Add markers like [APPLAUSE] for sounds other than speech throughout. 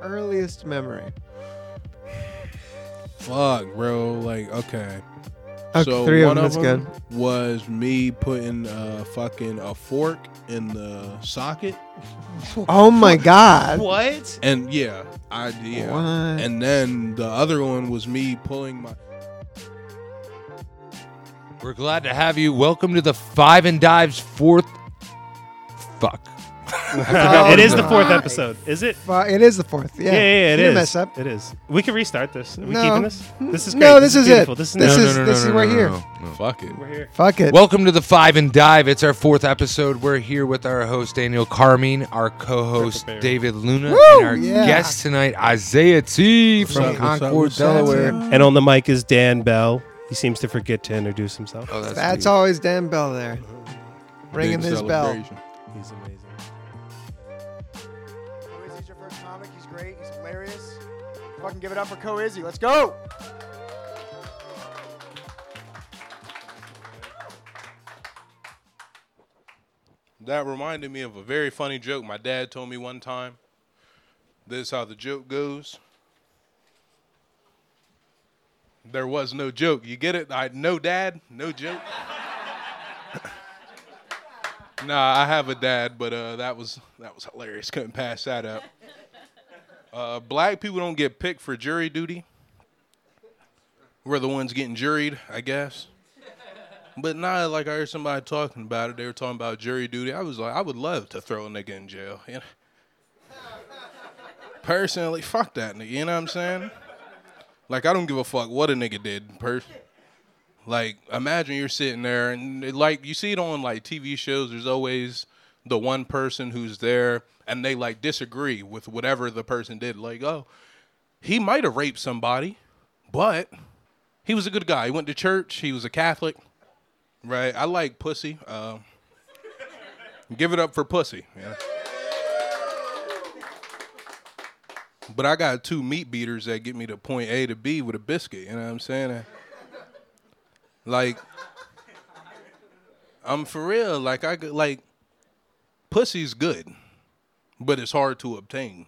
earliest memory? Fuck, bro. Like, okay. Okay, so three of one them, of them was me putting uh fucking a fork in the socket, [LAUGHS] Oh my god. What? and yeah, I yeah. What? And then the other one was me pulling my. We're glad to have you. Welcome to the Five and Dives fourth. Fuck. Oh it is the fourth episode. Is it? Fu- it is the fourth. Yeah, Yeah, yeah, yeah it You is. mess up. It is. We can restart this. Are we No. keeping this? This is great. No, this is it. This is This nice. is- this is- we're here. Fuck it. We're here. Fuck it. Welcome to the Five and Dive. It's our fourth episode. We're here with our host Daniel Carmine, our co-host David Luna, Woo, and our yeah. guest tonight Isaiah T from up, Concord. Delaware. And on the mic is Dan Bell. He seems to forget to introduce himself. Oh, that's, That's always Dan Bell there, ringing his bell. He's amazing. Fucking give it up for Ko Izzy. Let's go. That reminded me of a very funny joke my dad told me one time. This is how the joke goes. There was no joke. You get it? I no dad, no joke. [LAUGHS] nah, I have a dad, but uh, that was that was hilarious. Couldn't pass that up. Uh, black people don't get picked for jury duty. We're the ones getting juried, I guess. But now, like I heard somebody talking about it, they were talking about jury duty. I was like, I would love to throw a nigga in jail. You know? Personally, fuck that nigga. You know what I'm saying? Like I don't give a fuck what a nigga did. Per- like imagine you're sitting there and like you see it on like TV shows. There's always the one person who's there and they like disagree with whatever the person did. Like, oh, he might have raped somebody, but he was a good guy. He went to church. He was a Catholic. Right. I like pussy. Um, give it up for pussy. Yeah. But I got two meat beaters that get me to point A to B with a biscuit. You know what I'm saying? Like, I'm for real. Like I like, pussy's good, but it's hard to obtain.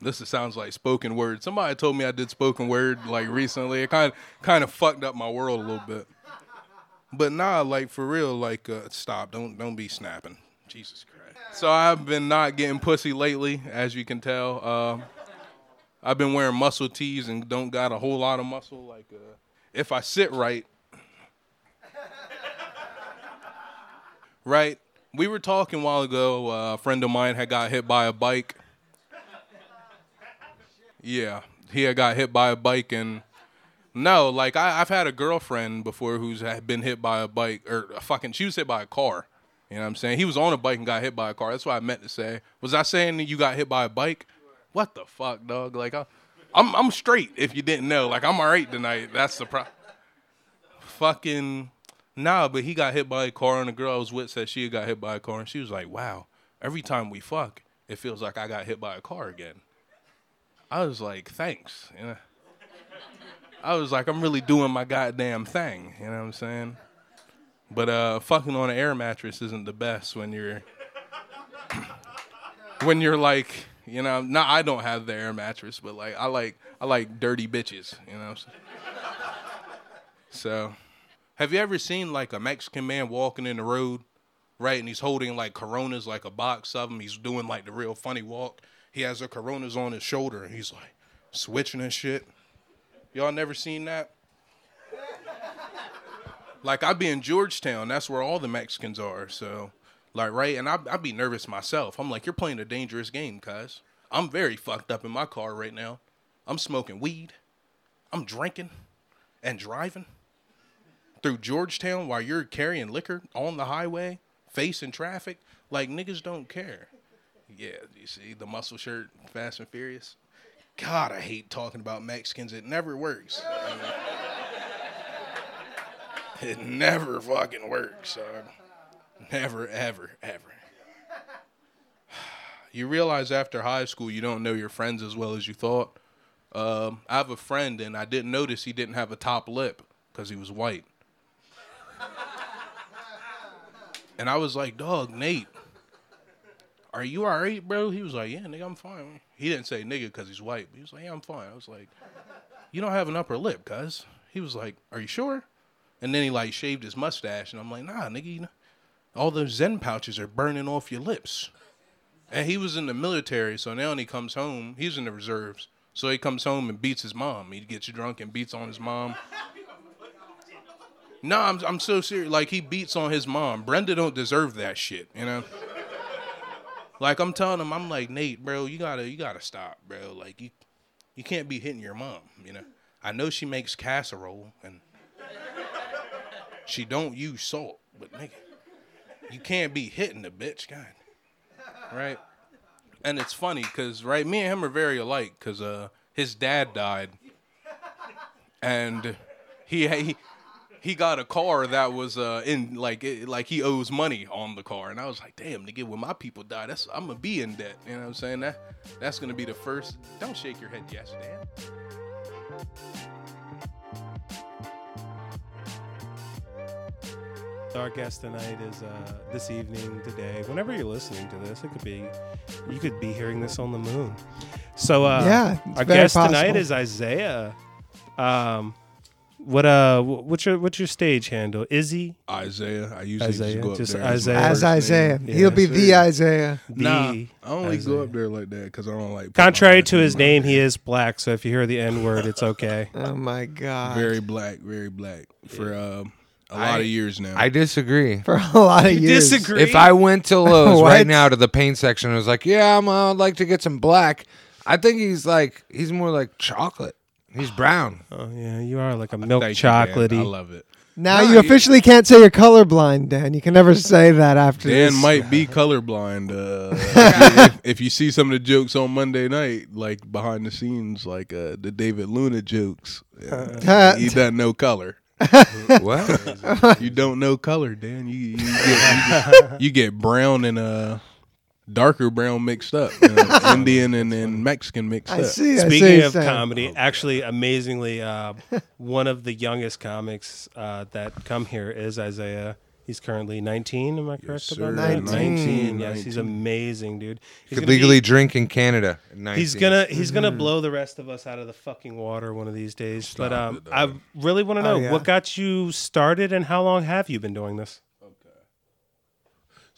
This sounds like spoken word. Somebody told me I did spoken word like recently. It kind of kind of fucked up my world a little bit. But nah, like for real, like uh, stop. Don't don't be snapping. Jesus Christ. So I've been not getting pussy lately, as you can tell. Um, I've been wearing muscle tees and don't got a whole lot of muscle. Like uh, if I sit right, right. We were talking a while ago. Uh, a friend of mine had got hit by a bike. Yeah, he had got hit by a bike and no, like I, I've had a girlfriend before who's been hit by a bike or a fucking she was hit by a car. You know what I'm saying? He was on a bike and got hit by a car. That's what I meant to say. Was I saying you got hit by a bike? What the fuck, dog? Like I, I'm I'm straight. If you didn't know, like I'm alright tonight. That's the pro. Fucking nah, but he got hit by a car and the girl I was with said she got hit by a car and she was like, wow. Every time we fuck, it feels like I got hit by a car again. I was like, thanks. You know? I was like, I'm really doing my goddamn thing. You know what I'm saying? But uh, fucking on an air mattress isn't the best when you're [COUGHS] when you're like, you know, not I don't have the air mattress, but like I like I like dirty bitches. You know. So, have you ever seen like a Mexican man walking in the road, right? And he's holding like Coronas, like a box of them. He's doing like the real funny walk. He has a Coronas on his shoulder, and he's like switching and shit. Y'all never seen that? Like I be in Georgetown, that's where all the Mexicans are. So, like, right, and I I be nervous myself. I'm like, you're playing a dangerous game, cuz I'm very fucked up in my car right now. I'm smoking weed, I'm drinking, and driving through Georgetown while you're carrying liquor on the highway, facing traffic. Like niggas don't care. Yeah, you see the muscle shirt, Fast and Furious. God, I hate talking about Mexicans. It never works. [LAUGHS] It never fucking works, son. Never, ever, ever. [SIGHS] You realize after high school you don't know your friends as well as you thought. Um, I have a friend and I didn't notice he didn't have a top lip because he was white. And I was like, dog, Nate, "Are you all right, bro?" He was like, "Yeah, nigga, I'm fine." He didn't say nigga because he's white. But he was like, "Yeah, I'm fine." I was like, "You don't have an upper lip, cuz." He was like, "Are you sure?" And then he like shaved his mustache, and I'm like, "Nah, nigga, you know, all those Zyn pouches are burning off your lips." And he was in the military, so now when he comes home, he's in the reserves. So he comes home and beats his mom. He gets drunk and beats on his mom. No, I'm I'm so serious. Like he beats on his mom. Brenda don't deserve that shit, you know. Like I'm telling him, I'm like Nate, bro, you gotta you gotta stop, bro. Like you you can't be hitting your mom, you know. I know she makes casserole and she don't use salt, but nigga, you can't be hitting the bitch, God, right? And it's funny because right, me and him are very alike because uh his dad died, and he he he got a car that was uh in like it, like he owes money on the car, and I was like, damn, nigga, when my people die, that's I'm gonna be in debt. You know what I'm saying? That that's gonna be the first. Don't shake your head, yes, dad. Our guest tonight is uh, this evening, today. Whenever you're listening to this, it could be you could be hearing this on the moon. So uh, Yeah, our very guest tonight is Isaiah. Um, what uh, what's your what's your stage handle? Izzy, Isaiah, I usually Isaiah, just go up just there Isaiah. As first name. Isaiah, Yeah, he'll be the it. Isaiah. Nah, I only Isaiah. go up there like that because I don't like. putting Contrary to his name, he is black. So if you hear the N word, it's okay. [LAUGHS] Oh my god! very black, very black for um, a lot I- of years now. I disagree. for a lot of years. disagree? If I went to [LAUGHS] Lowe's What? right now to the paint section and was like, "Yeah, I'm, uh, I'd like to get some black," I think he's like he's more like chocolate. He's brown. Oh yeah, you are like a milk Thank you, Dan. chocolatey. I love it. Now No, you you- officially can't say you're colorblind, Dan. You can never say that after Dan this. might be colorblind. Uh, [LAUGHS] if, if you see some of the jokes on Monday night, like behind the scenes, like uh, the David Luna jokes, uh, [LAUGHS] he doesn't know color. [LAUGHS] what? You don't know color, Dan. You you get, you get, you get brown and uh darker brown mixed up, you [LAUGHS] know, Indian and, and Mexican mixed I up. see. I see Speaking what of you're saying. comedy, actually, amazingly, uh, one of the youngest comics uh, that come here is Isaiah. He's currently 19. Am I correct Yes, about sir. that? 19. Yes, he's amazing, dude. He's Could gonna legally be- drink in Canada. at 19. He's gonna he's Mm-hmm. gonna blow the rest of us out of the fucking water one of these days. but um, it, I really want to know Oh, yeah. what got you started and how long have you been doing this?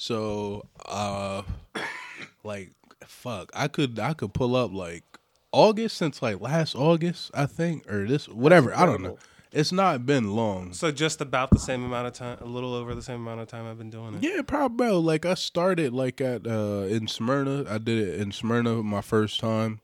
So, uh, like, fuck, I could I could pull up like August since like last August, I think, or this whatever. I don't know. It's not been long. So just about the same amount of time, a little over the same amount of time I've been doing it. Yeah, probably. Like I started like at uh in Smyrna. I did it in Smyrna my first time.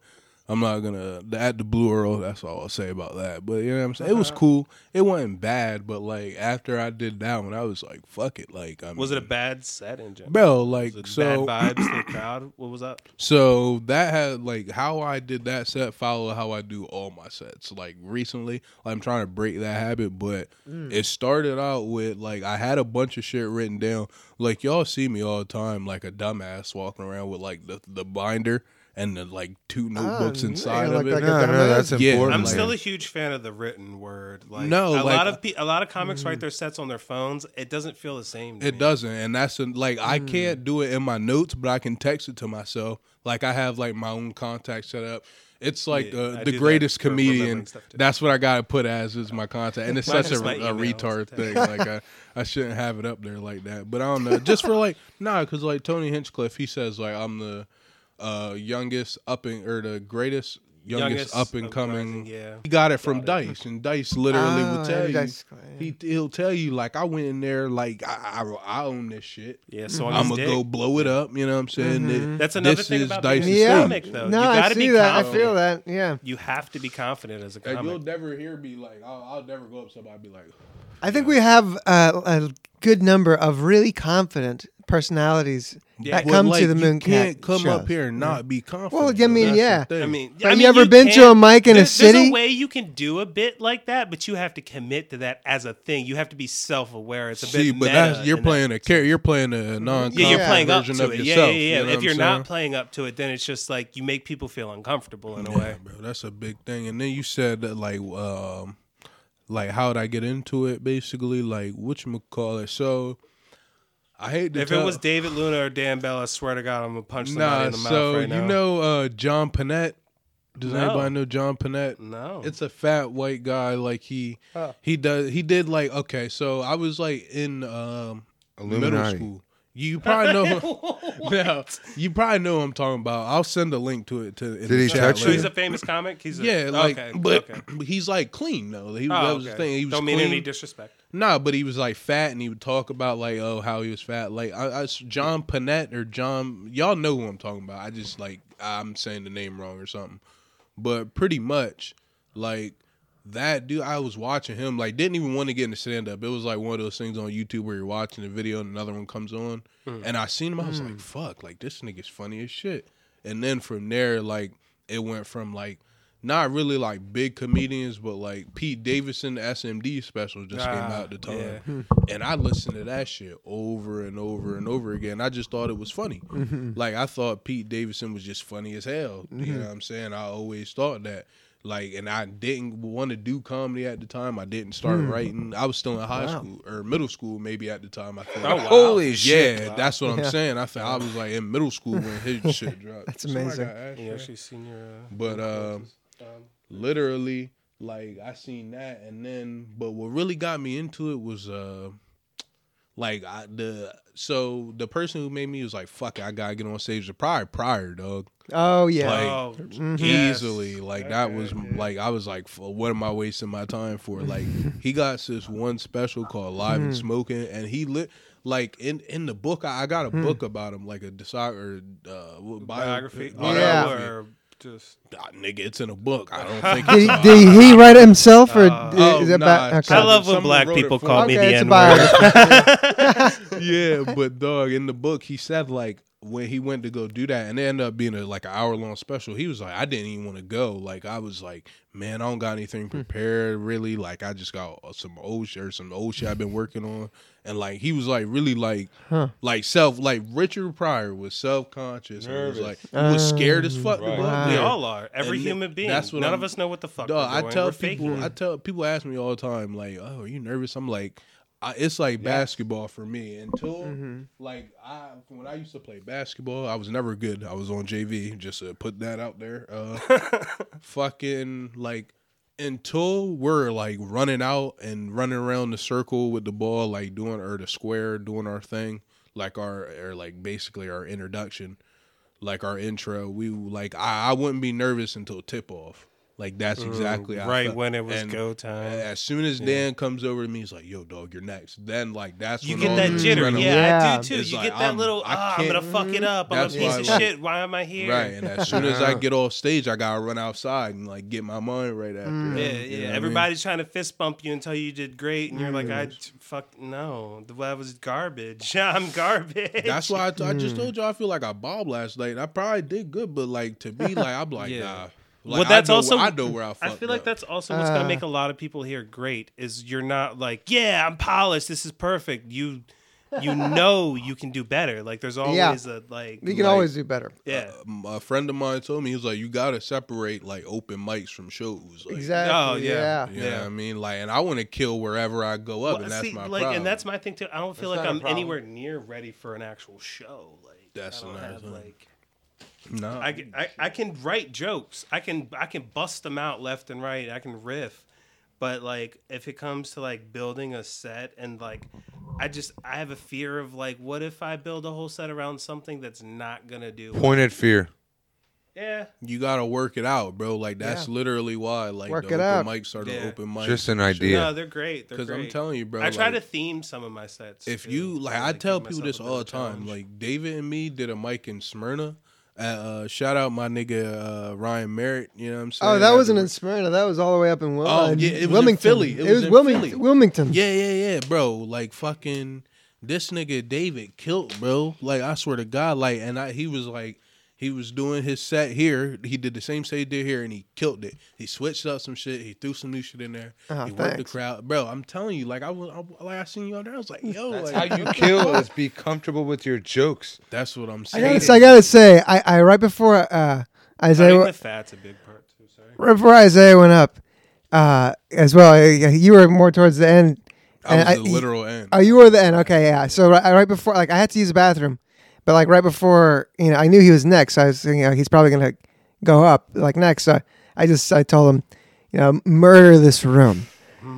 I'm not gonna at the Blue Earl. That's all I'll say about that. But you know what I'm saying. It Uh-huh. was cool. It wasn't bad. But like after I did that one, I was like, fuck it. Like I Was it a bad set in general? bro? Like it so. bad [CLEARS THROAT] vibes to the crowd? What was up? So that had like how I did that set follow how I do all my sets. Like recently, I'm trying to break that habit, but it started out with like I had a bunch of shit written down. Like y'all see me all the time, like a dumbass walking around with like the the binder and the like two notebooks you inside look of it. like No, no, that's Yeah, important. I'm still a huge fan of the written word. Like No, a like- lot of pe- a lot of comics write their sets on their phones. It doesn't feel the same. To It me. doesn't, and that's a, like I Hmm. can't do it in my notes, but I can text it to myself. Like I have like my own contact set up. It's like Yeah, uh, the do that greatest comedian. That's what I gotta put as is my contact, and [LAUGHS] it's Mine's such a, a retard [LAUGHS] thing. Like I, I shouldn't have it up there like that. But I don't know, just for like [LAUGHS] nah, because like Tony Hinchcliffe, he says like I'm the uh, youngest up and or the greatest youngest, Youngest up and coming. yeah. He got it from Dice, and Dice literally Oh, will tell you. Dice- He he'll tell you like I went in there like I I, I own this shit. Yeah, so on I'm gonna go blow it up. You know what I'm saying? Mm-hmm. That's another this thing is about Dice's being a Yeah. comic, though. No, you I gotta see be that. I feel that. Yeah. You have to be confident as a Like, you'll never hear me like I'll, I'll never go up somebody be like, I think we have uh, a good number of really confident personalities that But, come like, to the you Moon can't come shows. up here and not be confident. Well, I mean, That's yeah. I mean, Have I you mean, ever been to a mic in a there's, There's city? a way you can do a bit like that, but you have to commit to that as a thing. You have to be self-aware. It's a See, bit but meta that's you're in that playing a character. You're playing a non. Yeah, you're playing up version to of it. yourself. yeah, yeah, yeah. you know if you're I'm not playing up to it, then it's just like you make people feel uncomfortable in a way. Bro, that's a big thing. And then you said that like um like how'd I get into it basically, like what you call it. So I hate to If tell- it was David Luna or Dan Bell, I swear to God, I'm gonna punch somebody nah. in the mouth So right you know uh, John Pinette? Does No. anybody know John Pinette? no, It's a fat white guy. Like he Oh. he does he did like okay. So I was like in um, middle school. You probably know. no, [LAUGHS] [LAUGHS] you probably know what I'm talking about. I'll send a link to it to. In Did he chat touch you? he's a famous comic. He's a, Yeah, like, okay, but okay. [CLEARS THROAT] he's like clean though. He, Oh, that was okay. the thing. He was Don't clean. mean any disrespect. Nah, but he was like fat, and he would talk about like oh how he was fat. Like I, I John Pinette or John, y'all know who I'm talking about. I just like I'm saying the name wrong or something, but pretty much like that dude. I was watching him like didn't even want to get into stand up. It was like one of those things on YouTube where you're watching a video and another one comes on, hmm. and I seen him. I was hmm. like fuck, like this nigga's funny as shit. And then from there, like it went from like not really like big comedians, but like Pete Davidson SMD special just came Ah, out at the time. yeah. Hmm. And I listened to that shit over and over and over again. I just thought it was funny. Mm-hmm. Like I thought Pete Davidson was just funny as hell. You mm-hmm. know what I'm saying? I always thought that. Like and I didn't want to do comedy at the time. I didn't start writing. I was still in high Wow. school or middle school maybe at the time. I think. Oh, wow. Holy Yeah, shit! that's what I'm Yeah. saying. I thought I was like in middle school when his [LAUGHS] shit dropped. That's Somebody amazing. got asked You for actually seen your. Uh, But, um, um, literally like i seen that and then but what really got me into it was uh like I, the so the person who made me was like fuck it, i gotta get on stage the Pryor Pryor dog Oh yeah. Like, oh, Mhm. yes. easily like that Okay, was yeah. like i was like what am i wasting my time for like [LAUGHS] he got this one special called live and smoking and he lit like in in the book i, I got a book about him like a discog or uh what- bio- biography. Yeah. Oh, or just Ah, nigga it's in a book i don't think Did, [LAUGHS] it's he- did he write it himself or Uh, is oh, it nah, ba- okay. I love when Someone black people call him. me the it's a N word. [LAUGHS] [LAUGHS] yeah, but dog, in the book he said like when he went to go do that, and it ended up being a, like an hour long special. He was like, I didn't even want to go. Like I was like, man, I don't got anything hmm. prepared really. Like I just got uh, some old shit or some old shit I've been working on, and like he was like really like Huh. like self like Richard Pryor was self conscious and was like he was scared as fuck. to Right. Wow. We all are. Every And human being. that's what None I'm- of us know what the fuck Dog, we're I tell we're people, faking. I tell people ask me all the time, like, "Oh, are you nervous?" I'm like, I, "It's like basketball for me." Until Mm-hmm. like I, when I used to play basketball, I was never good. I was on JV, just to put that out there. Uh, [LAUGHS] fucking like until we're like running out and running around the circle with the ball, like doing or the square, doing our thing, like our or like basically our introduction, like our intro. We like I, I wouldn't be nervous until tip off. Like that's exactly Mm, right felt. when it was And go time. As soon as Dan comes over to me, he's like, "Yo, dog, you're next." Then like that's You when get all that jitter. adrenaline- Yeah, I do too. It's you like, get that I'm- little, I ah, I'm gonna fuck it up. I'm a That's piece of like- shit. Why am I here? Right, and as soon as I get off stage, I gotta run outside and like get my mind right after. Mm. that. Yeah, You yeah. know what I mean? Everybody's trying to fist bump you and tell you you did great, and you're like, I Mm. fuck no, that was garbage. [LAUGHS] I'm garbage. That's why I, t- I just Mm. told you I feel like I bombed last night. I probably did good, but like to me, like I'm like, Yeah. nah. Well, that's I know, also- I know where I. I Fucked feel like up. that's also what's Uh. gonna make a lot of people here great. Is you're not like, yeah, I'm polished. This is perfect. You, you [LAUGHS] know, you can do better. Like there's always a like. You can Like- always do better. yeah. Um, a friend of mine told me he's like, you gotta separate like open mics from shows. Like, Exactly. Oh, yeah. yeah. You know Yeah. what I mean? Like, and I want to kill wherever I go up, Well, and that's see, my like, problem. and that's my thing too. I don't feel That's like not a I'm anywhere near ready for an actual show. Like That's I don't nice, have huh? like. No. I can, I, I can write jokes. I can I can bust them out left and right. I can riff. But like if it comes to like building a set and like I just I have a fear of like what if I build a whole set around something that's not gonna do Pointed fear. Yeah. you gotta work it out, bro. Like that's Yeah. literally why, like, Work the it open out. mics are the open mics. Just an idea. No, they're great. They're Because. I'm telling you, bro. I try to theme some of my sets. if too, you to, like, I give tell people this all the bit of a time. challenge. Like David and me did a mic in Smyrna. Uh, uh, shout out my nigga uh, Ryan Merritt. You know what I'm saying? Oh, that At wasn't in Smyrna. That was all the way up in Wil- Oh, yeah, it was in Wilmington. Philly. It It, was was in Wilmington. Philly. Wilmington. Yeah, yeah, yeah, bro. Like fucking this nigga David killed, bro. Like I swear to God, like, and I he was like. He was doing his set here. He did the same set he did here, and he killed it. He switched up some shit. He threw some new shit in there. Oh, he worked the crowd, bro. I'm telling you, like I was, I, like I seen you out there. I was like, yo, That's like, how you [LAUGHS] kill is be comfortable with your jokes. That's what I'm I saying. gotta, I gotta say, I, I right before uh, Isaiah, Cutting the fat's a big part too. Sorry. right before Isaiah went up, uh, as well. uh, You were more towards the end. I And was I- the literal end. Oh, you were the end. Okay, yeah. So right, right before, like, I had to use the bathroom, but like right before, you know, I knew he was next. So I was thinking, know, he's probably gonna go up like next. So I just I told him, you know, murder this room,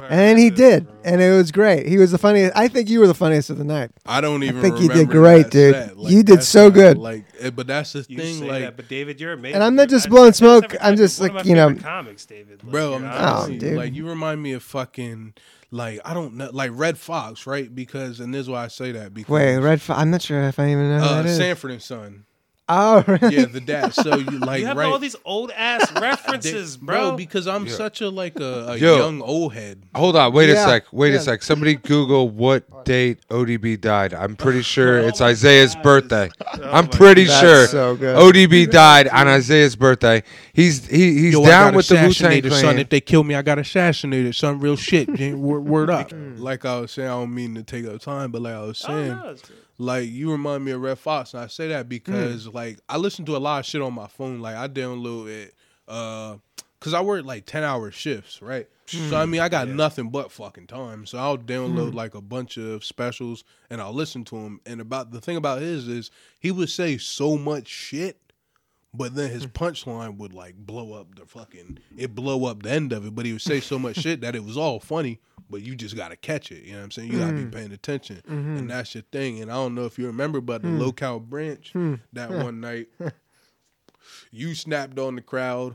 and he did, and it was great. He was the funniest. I think you were the funniest of the night. I don't even. think you did great, dude. set. You did so not- good. Like, eh, but that's the You thing. say Like, that, but David, you're amazing. And I'm not just I- blowing that's smoke, I'm just, one of like, my you know- comics, David. Like, bro, I'm Oh, telling honest. you, dude. like you remind me of fucking. Like I don't know, like Redd Foxx, right? Because and this is why I say that because Wait, Red. Fo- I'm not sure if I even know who uh, that is. Sanford and Son. Oh, [LAUGHS] really? Yeah, the dad. So you [LAUGHS] like You have right, all these old ass [LAUGHS] references, bro. because I'm such a like a, a Yo. young old head. Hold on, wait Yeah, a sec, wait yeah. a sec. Somebody Google what date ODB died. I'm pretty sure it's Isaiah's birthday. I'm oh pretty That's sure so good. ODB died on Isaiah's birthday. He's he, he's Yo, down with the Wu Tang assassinated, son. If they kill me, I got assassinated, Some Real shit. word, word up. Like I was saying, I don't mean to take up time, but like I was Oh, saying, no, it's- like you remind me of Redd Foxx, and I say that because Hmm. like I listen to a lot of shit on my phone. Like I download it, uh, cause I work like ten hour shifts, right? So I mean, I got nothing but fucking time. So I'll download like a bunch of specials and I'll listen to them. And about the thing about his is he would say so much shit. But then his punchline would like blow up the fucking it blow up the end of it. But he would say so much shit that it was all funny, but you just gotta catch it. You know what I'm saying? You gotta be mm. paying attention. Mm-hmm. And that's your thing. And I don't know if you remember, but the mm. local branch hmm. that one night, [LAUGHS] you snapped on the crowd.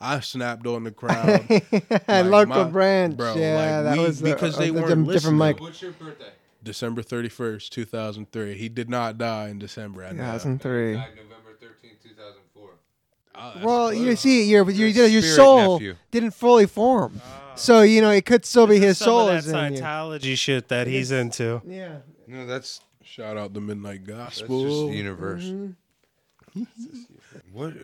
I snapped on the [LAUGHS] crowd. Like, local my- branch. bro, yeah, like, that we- was the, because uh, they the weren't different, different listening. mic. What's your birthday? December 31st, 2003. He did not die in December. 2003. November 13, 2004. Oh, ah, Well, close. you see, your your your, your soul nephew. didn't fully form, ah. So you know it could still be his Some soul of is that in you. Scientology shit that he's into. Yeah. No, that's Shout out the Midnight that's Gospel. just the universe. Mm-hmm. [LAUGHS] what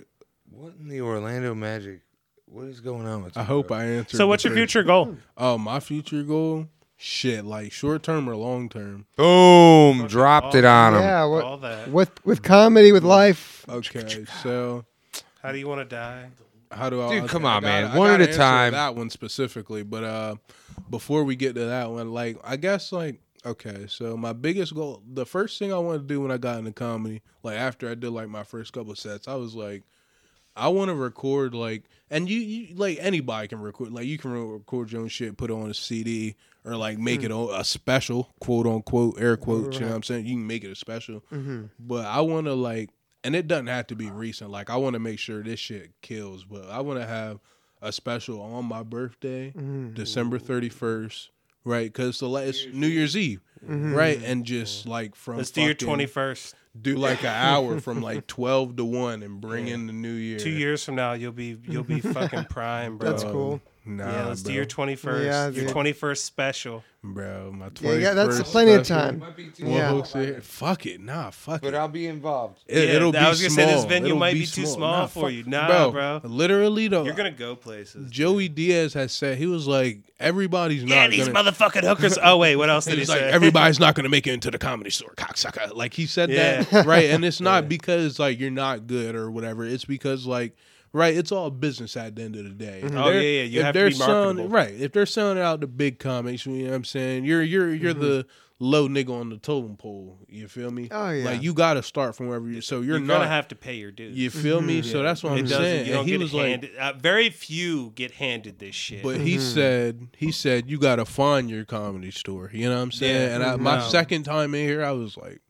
what in the Orlando Magic? What is going on with? I you, hope bro? I answered. So, what's the your first- future goal? Oh, my future goal? Shit, like short term or long term? Boom! Dropped it on him. Yeah. All What, that. with with comedy, with life. Okay, so How do you want to die? How do I? Dude, come on, gotta- man. One at a time. That one specifically, but uh, before we get to that one, like I guess like okay, so my biggest goal, the first thing I wanted to do when I got into comedy, like after I did like my first couple sets, I was like, I want to record like, and you, you like anybody can record, like you can record your own shit, put it on a CD, or like make it Mm. a special, quote unquote, air quotes. You know what I'm saying? You can make it a special, Mm-hmm. but I want to like, and it doesn't have to be recent. Like I want to make sure this shit kills, but I want to have a special on my birthday, Mm-hmm. December 31st. Right, because the last New Year's Eve, right, and just like from Let's do your twenty first. do like an hour [LAUGHS] from like twelve to one and bring in the new year. Two years from now, you'll be you'll be fucking [LAUGHS] prime, bro. That's cool. Nah, Yeah, let's bro. do your twenty first. Yeah, your dude. twenty first special. bro. My Yeah, yeah, that's plenty of time. Yeah. Fuck it, nah, fuck But it. But I'll be involved. It, Yeah, will be I was gonna say this small. venue It'll might be too small Nah, for fuck- you. Nah, bro. Literally though, You're gonna go places. Joey Diaz has said he was like everybody's yeah, not these gonna. motherfucking hookers. [LAUGHS] Oh wait, what else did he He's like say? everybody's not gonna make it into the comedy store, cocksucker. Like he said Yeah. that, right? And it's [LAUGHS] not because like you're not good or whatever. It's because like, right? It's all business at the end of the day. If Oh, they're- yeah, yeah, you have to be marketable. selling, right? If they're selling out the big comics, you know what I'm saying? You're you're you're mm-hmm. the low nigga on the totem pole. You feel me? Oh, yeah. Like you got to start from wherever you. So you're, You're not. gonna have to pay your dues. you feel me? Mm-hmm. So that's what it I'm doesn't. saying. You don't And he get was like, handed. uh, very few get handed this shit. But he said he said you gotta find your comedy store. You know what I'm saying? Yeah. and I, my No. second time in here, I was like,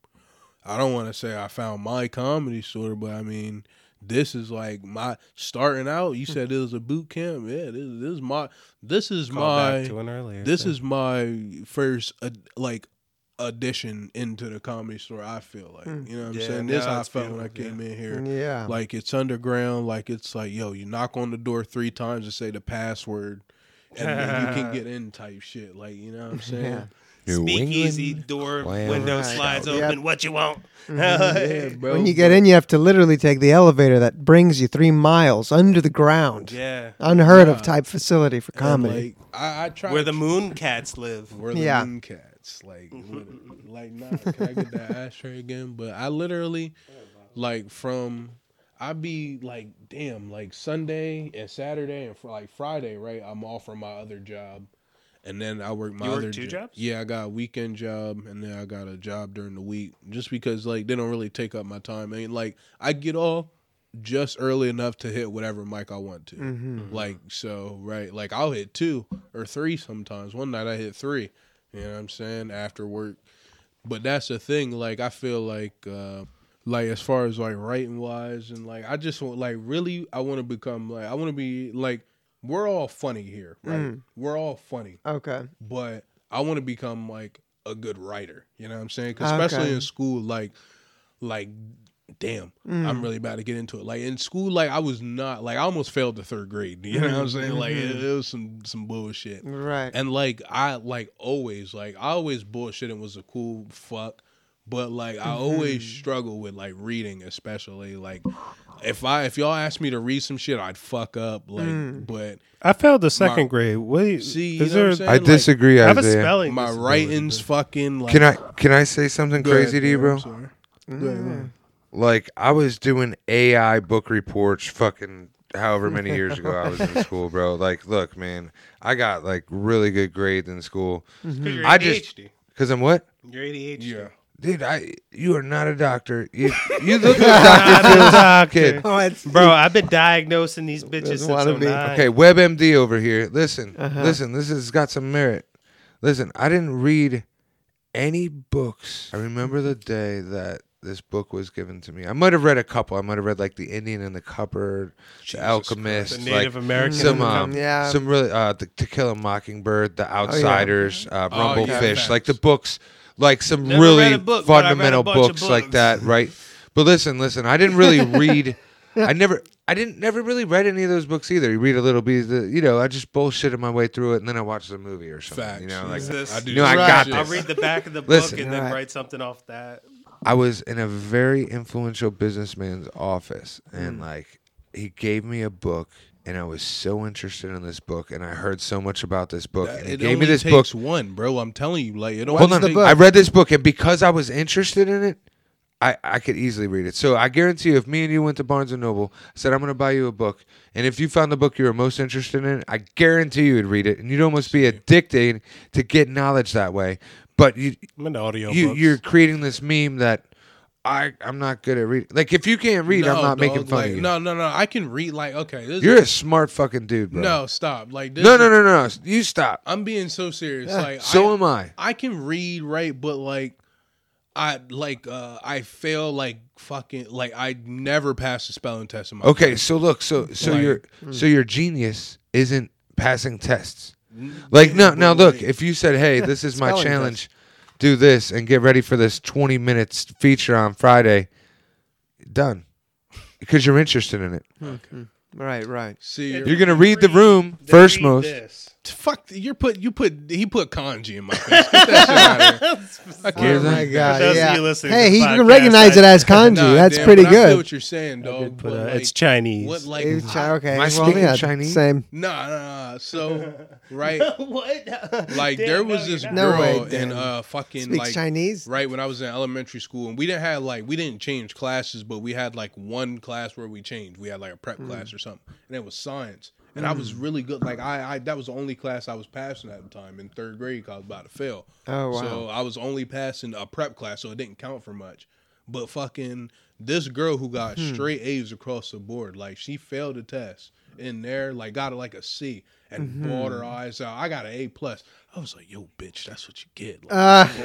I don't want to say I found my comedy store, but I mean, this is like my starting out. You said it was a boot camp. Yeah, this, this is my this is Call back my to an earlier. this thing. is my first uh, like addition into the comedy store. I feel like you know what I'm Yeah, saying. This no, how I felt when I beautiful, came in here. Yeah. Like it's underground. Like it's like yo, you knock on the door three times and say the password, and then you can [LAUGHS] get in type shit. Like you know what I'm [LAUGHS] saying? Yeah. New speakeasy England door Clan. window Right. slides Yep. open. What you want? Mm-hmm. [LAUGHS] Yeah, bro. when you get in, you have to literally take the elevator that brings you three miles under the ground. yeah, Unheard Yeah. of type facility for comedy. Like, I, I try where the moon cats live. where the Yeah. moon cats. Like, mm-hmm. what- like, nah, can I get that ashtray again? But I literally, like, from I'd be like, damn, like Sunday and Saturday and fr- like Friday, right? I'm off from my other job, and then I work my You work other two jo- jobs? Yeah, I got a weekend job, and then I got a job during the week, just because like they don't really take up my time. I And like I get off just early enough to hit whatever mic I want to. Mm-hmm. Like so, right? Like I'll hit two or three sometimes. One night I hit three. You know what I'm saying? After work, but that's the thing. Like I feel like. uh like as far as like writing wise and like I just want like really I want to become like I want to be like we're all funny here, right? Mm. We're all funny, Okay. but I want to become like a good writer. You know what I'm saying? 'Cause especially Okay. in school, like, like, damn, Mm. I'm really about to get into it. Like in school, like I was not like I almost failed the third grade. [LAUGHS] You know what I'm saying? Like Mm-hmm. it, it was some some bullshit. Right. And like I like always like I always bullshit and was a cool fuck, but like I always Mm-hmm. struggle with like reading, especially like if I if y'all ask me to read some shit, I'd fuck up. Like, Mm. but I failed the second grade. What do you, See, you is know what there? I'm saying? I like, disagree, I have a Isaiah. spelling. my disability, writing's fucking. Like, Can I can I say something Go ahead, crazy to you, I'm bro? sorry. Mm. Go ahead, go ahead. Like I was doing AI book reports, fucking however many years ago I was in [LAUGHS] school, bro. Like, look, man, I got like really good grades in school. 'Cause you're I just- ADHD. Cause I'm what? You're ADHD. Yeah. Dude, I you are not a doctor. You [LAUGHS] you look like Dr. Phil's Doctor. kid. Oh, it's Bro, I've been diagnosing these bitches Doesn't since wanna be. 09. Okay, WebMD over here. Listen, Uh-huh. listen. This has got some merit. Listen, I didn't read any books. I remember the day that this book was given to me. I might have read a couple. I might have read like The Indian in the Cupboard, The Alchemist, The like Native American. some in the um, company. Yeah. some really uh the, To Kill a Mockingbird, The Outsiders, uh, Oh, yeah, Rumblefish, facts. like the books, like some Never really book, but I read a fundamental bunch of books like that, right? But listen, listen, I didn't really [LAUGHS] read. I never, I didn't, never really read any of those books either. You read a little bit, you know, I just bullshitted my way through it, and then I watched the movie or something. Facts. You know, like This- I do. No, I got shit. I'll read the back of the book Listen. and then Right. write something off that. I was in a very influential businessman's office, Mm. and like he gave me a book, and I was so interested in this book, and I heard so much about this book, That- and he it gave only me this book. one, bro. I'm telling you, like it don't Hold on, take- I read this book, and because I was interested in it, I, I could easily read it. So I guarantee you, if me and you went to Barnes and Noble, said I'm going to buy you a book, and if you found the book you were most interested in, I guarantee you would read it, and you'd almost be addicted to get knowledge that way. But you, I'm into audio you books. you're creating this meme that I I'm not good at reading. Like if you can't read, I'm No, not making fun like, of you. No, no, no. I can read. Like, okay, this You're a smart fucking dude, bro. no stop. Like, this no, is- no, no, no. You stop. I'm being so serious. Like, So I, am I. I can read right, but like I like uh I fail like fucking like I never passed a spelling test in my Okay, life. so look, so so Like- your so your genius isn't passing tests. Like no, now look, if you said, "Hey, this is my Spelling challenge. Do this and get ready for this 20 minutes feature on Friday." Done. Because you're interested in it. right, right. See, you're, You're going to read the room first read most. this. Fuck. You're put you put he put kanji in my face. Get that shit out of here. [LAUGHS] I can't Oh that? my god! those of Yeah. you listening Hey, to he the can podcast, recognize I- it as kanji. Nah, That's damn, pretty but I feel good. what you're saying, dog. But, but, uh, like, it's Chinese. What like It's chi- okay. Am I well, speaking yeah, Chinese? Same. Nah, nah, nah. So, [LAUGHS] right, [LAUGHS] what? like Damn, there was you're this not. No girl way, in Dan. uh fucking Speaks like Chinese. right when I was in elementary school, and we didn't have like we didn't change classes, but we had like one class where we changed. We had like a prep Mm. class or something, and it was science. And I was really good. Like I, I, that was the only class I was passing at the time in third grade. 'cause I was about to fail. Oh, wow. So I was only passing a prep class, so it didn't count for much. But fucking this girl who got Hmm. straight A's across the board, like she failed the test in there, like got like a C and Mm-hmm. bawled her eyes out. I got an A plus. I was like, "Yo, bitch, that's what you get." Like,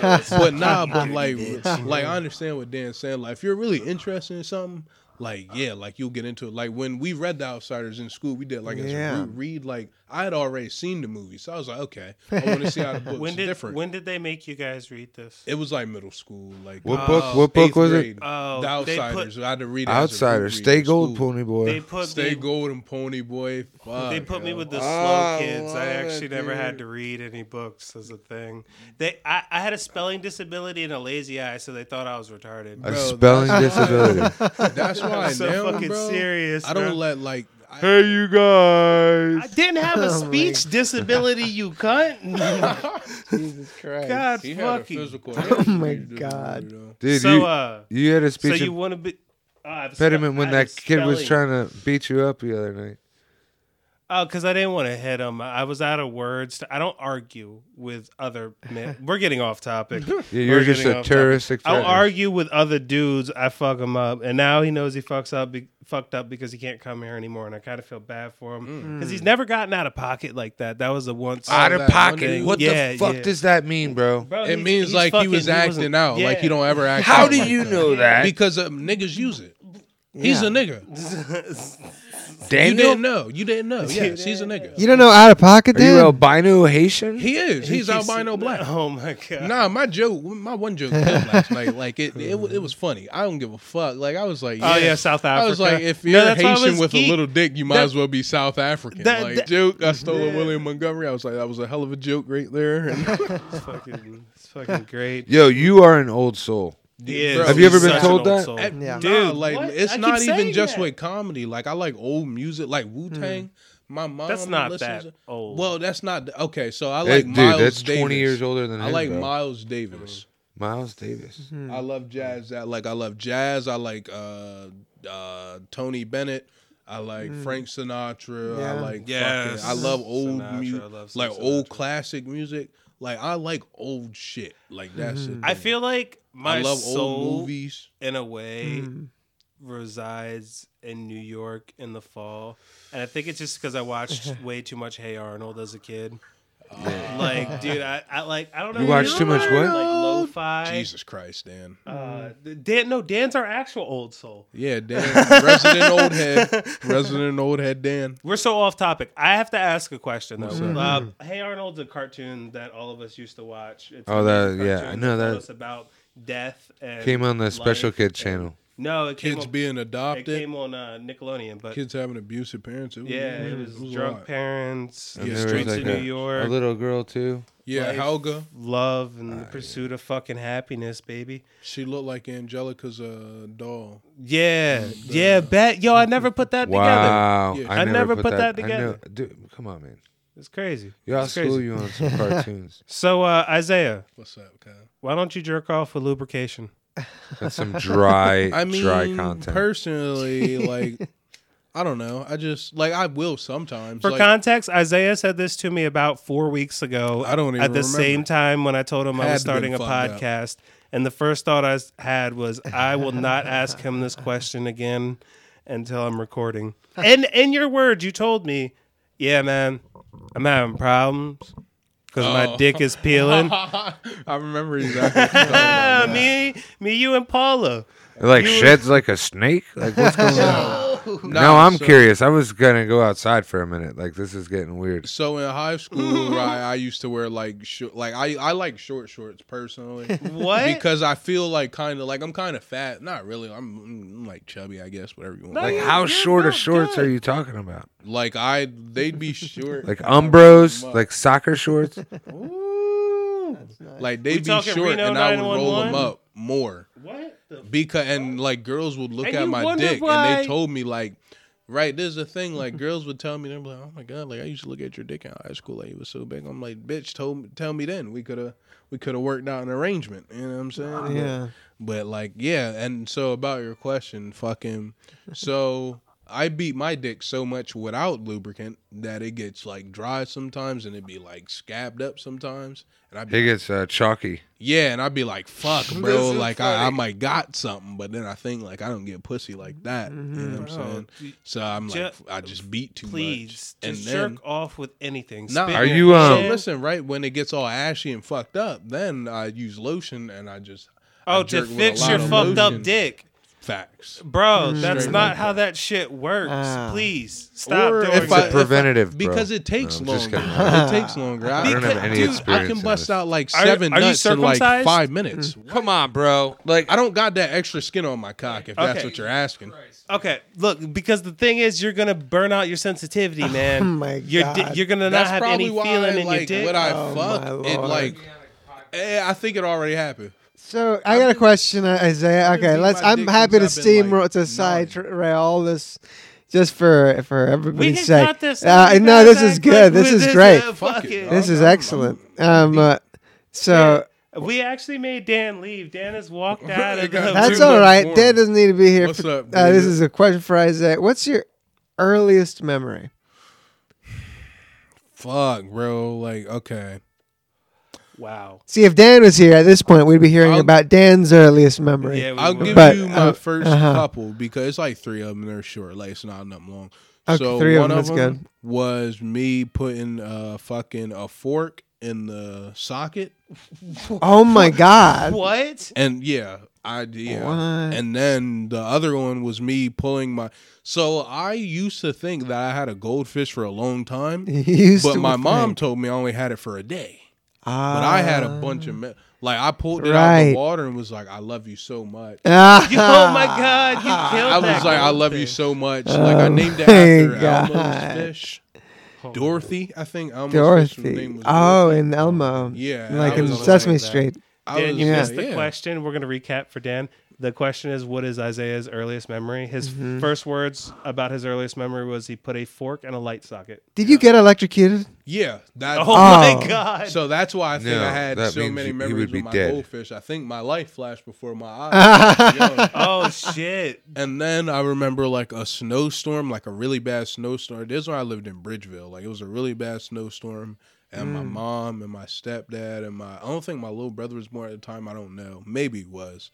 Uh, [LAUGHS] but nah, but like, like I understand what Dan's saying. Like, if you're really interested in something, like yeah, like you'll get into it. Like when we read The Outsiders in school, we did like as Yeah. a read. Like I had already seen the movie, so I was like, okay, I want to see how the [LAUGHS] book's When did different. when did they make you guys read this? it was like middle school, like What uh, book? What book was grade. it? Oh, the they put- Outsiders. I had to read it. as a group Outsider. read Stay in gold, pony boy. They put Stay me, golden, pony boy. [LAUGHS] Fuck, They put me with the Oh, slow I kids. I love actually it, never had to read any books as a thing. They, I, I had a spelling disability and a lazy eye, so they thought I was retarded. a Bro, spelling that's- disability. [LAUGHS] That's why so now, fucking bro, serious. I don't bro. let like. I, hey, you guys. I didn't have a [LAUGHS] Oh speech disability, you cunt. [LAUGHS] Jesus Christ. God he had a fucking. physical. Oh my God. Dude, So, you, uh, you had a speech. so you want to be? I a spe- impediment when that kid was trying to beat you up the other night. Oh, because I didn't want to hit him. I was out of words. I don't argue with other men. [LAUGHS] We're getting off topic. Yeah, you're We're just a off terroristic. I'll argue with other dudes. I fuck him up, and now he knows he fucks up, be, fucked up because he can't come here anymore, and I kind of feel bad for him because he's never gotten out of pocket like that. That was the once out of pocket. one What Yeah, the fuck yeah. does that mean, bro? Bro, It he's- means he's like he was fucking- acting wasn't- out, like he don't ever act. How out do like you that. know that? Because um, niggas use it. He's a nigga. [LAUGHS] You didn't know. You didn't know. Yes, he's a nigga. You don't know out of pocket, are you Dan? albino Haitian? He is. He's albino black. Oh my god. Nah, my joke, my one joke killed last night. Like it, it, wa- it was funny. I don't give a fuck. Like I was like, Oh yeah, South Africa. I was like, if you're that's why Haitian with geek. a little dick, you might That- as well be South African. that- like that- joke, I stole a William Montgomery. I was like, that was a hell of a joke right there. [LAUGHS] It's fucking, it's fucking great. Yo, you are an old soul. He is. Bro, Have you ever been told that? soul. And Yeah. nah, Dude, like what? it's I not even just that. with comedy. Like I like old music, like Wu Tang. My mom. That's not listens that to- old. Well, that's not okay. So I Hey, like dude, Miles that's Davis. 20 years older than I him, like bro. Miles Davis. Miles Davis. Hmm. I love jazz. I like I love jazz. I like uh, uh, Tony Bennett. I like Frank Sinatra. I like Yes. fucking, I love old music, I love some like old classic music. Like I like old shit. Like that's it. I feel like my I love soul, old movies. in a way, Mm. resides in New York in the fall, and I think it's just because I watched [LAUGHS] way too much Hey Arnold as a kid. Like, dude, I, I like I don't know. You watched too much what? Like lo-fi. Jesus Christ, Dan. Uh, Dan, no, Dan's our actual old soul. Yeah, Dan. Resident old head. [LAUGHS] Resident old head. Dan. We're so off topic. I have to ask a question though. What's up? Um, hey Arnold's a cartoon that all of us used to watch. It's Oh, that- yeah, I know that. told that. us about death and Came on the Special life Kid and- channel. No, it came Kids on, being it adopted. came on uh, Nickelodeon, but Kids having abusive parents. It was, yeah, it was, a drunk lot. parents, And Yeah, there was streets like of a, New York, a little girl too. Yeah, Life. Helga. love, and the pursuit of fucking happiness, baby. She looked like Angelica's uh, doll. Yeah, yeah, bet. Yo, I never put that together. Wow, Yeah. I, I never put that I together. know- dude, come on, man. It's crazy. Yeah, I'll It's school crazy. you on some [LAUGHS] cartoons. So, uh, Isaiah, What's up, Kyle? why don't you jerk off with lubrication? That's some dry, [LAUGHS] I mean, dry content. personally, [LAUGHS] like, I don't know. I just like I will sometimes. For like, context, Isaiah said this to me about four weeks ago. I don't even at the remember. same time when I told him I Had was starting a fucked up. podcast, and the first thought I had was, I will not ask him this question again until I'm recording. And in your words, you told me, "Yeah, man, I'm having problems because my Oh. dick is peeling." [LAUGHS] I remember exactly. You're talking about. [LAUGHS] me, me, you, and Paula. It, like you- sheds [LAUGHS] like a snake. Like what's going on? [LAUGHS] Nah, now I'm so- curious. I was gonna go outside for a minute. Like this is getting weird. So in high school, [LAUGHS] right, I used to wear like short, like I I like short shorts personally. What? Because I feel like kind of like I'm kind of fat. Not really. I'm, I'm like chubby, I guess. Whatever you want. No, Like how you're short of shorts good. are you talking about? Like I, they'd be short. Like Umbros, like soccer shorts? Ooh. like they'd be short, Reno and I would roll them up more. what? The Because and like girls would look And at my dick, why- and they told me like. Right, there's a thing like girls would tell me they're like, "Oh my god, like I used to look at your dick in high school, like it was so big." I'm like, "Bitch, told me, tell me then we could have we could have worked out an arrangement." You know what I'm saying? But- Yeah. But like, yeah, and so about your question, fucking, so I beat my dick so much without lubricant that it gets like dry sometimes, and it be like scabbed up sometimes, and I He be gets uh, chalky. yeah, and I'd be like, fuck, [LAUGHS] bro, like I, I might got something, but then I think like I don't get pussy like that. You know what I'm saying? So I'm like, Ju- I just beat too please much, and just then. jerk off with anything. No, Spit Are you, your um, So listen, right when it gets all ashy and fucked up, then I use lotion and I just I Oh, to jerk with a fix your of fucked up dick. Facts. Bro, that's Straight not like how that shit works. Ah. Please stop Or doing if It's I- a that. preventative, bro. because it takes No, I'm just longer. [LAUGHS] kidding. it takes longer. I, I don't have any dude, experience I can in bust this. out like Are- seven are you nuts in like circumcised? five minutes. Come on, bro. Like I don't got that extra skin on my cock. If that's Okay. what you're asking. Okay, look, because the thing is, you're gonna burn out your sensitivity, [LAUGHS] man. Oh my You're di- God. you're gonna not That's have any why, feeling in like, your dick. when I Oh, fuck, my it Lord. like, eh, I think it already happened. So I got a question, uh, Isaiah. Okay, let's. I'm happy to since steamroll like, to side nine. rail all this, just for for everybody's can sake. cut this Uh, out. no, this guys is good. This with is great. uh, Fuck fucking- it. This is I'm- I'm- excellent. Um, uh, so We actually made Dan leave. Dan has walked [LAUGHS] out of the. got that's too all much right. warm. Dan doesn't need to be here. What's for- up, uh, this David? is a question for Isaiah. What's your earliest memory? fuck, bro. Like, okay. Wow. See, if Dan was here at this point, we'd be hearing I'll- about Dan's earliest memory. Yeah, we I'll will. give But, you my uh, 1st uh-huh. couple because it's like three of them. They're short, like it's not nothing long. Okay, so three of one them, of them good. was me putting a fucking a fork in the socket, [LAUGHS] Oh my God. What? and yeah, I yeah. What? And then the other one was me pulling my. So I used to think that I had a goldfish for a long time, [LAUGHS] used but to my mom told me I only had it for a day. But I had a bunch of me- like I pulled it out of the water and was like, "I love you so much." [LAUGHS] Ah. oh my god, you [LAUGHS] killed me. I was that like, I love you so much. like I Oh named it my after God. Elmo's fish. Dorothy, I think Elmo's fish's name Dorothy. Oh, Dorothy. in Elmo. Yeah, Like in was like Sesame. Street. Dan, was, you yeah. missed the yeah. question. We're going to recap for Dan. The question is, what is Isaiah's earliest memory? His Mm-hmm. first words about his earliest memory was he put a fork in a light socket. Did you get electrocuted? Yeah, that. Oh, my Oh. god! So that's why I think No, I had so many he- he memories would be of my dead. goldfish. I think my life flashed before my eyes. [LAUGHS] Oh shit! And then I remember like a snowstorm, like a really bad snowstorm. This is where I lived in Bridgeville. Like it was a really bad snowstorm. And my mom and my stepdad and my I don't think my little brother was born at the time. I don't know. Maybe he was.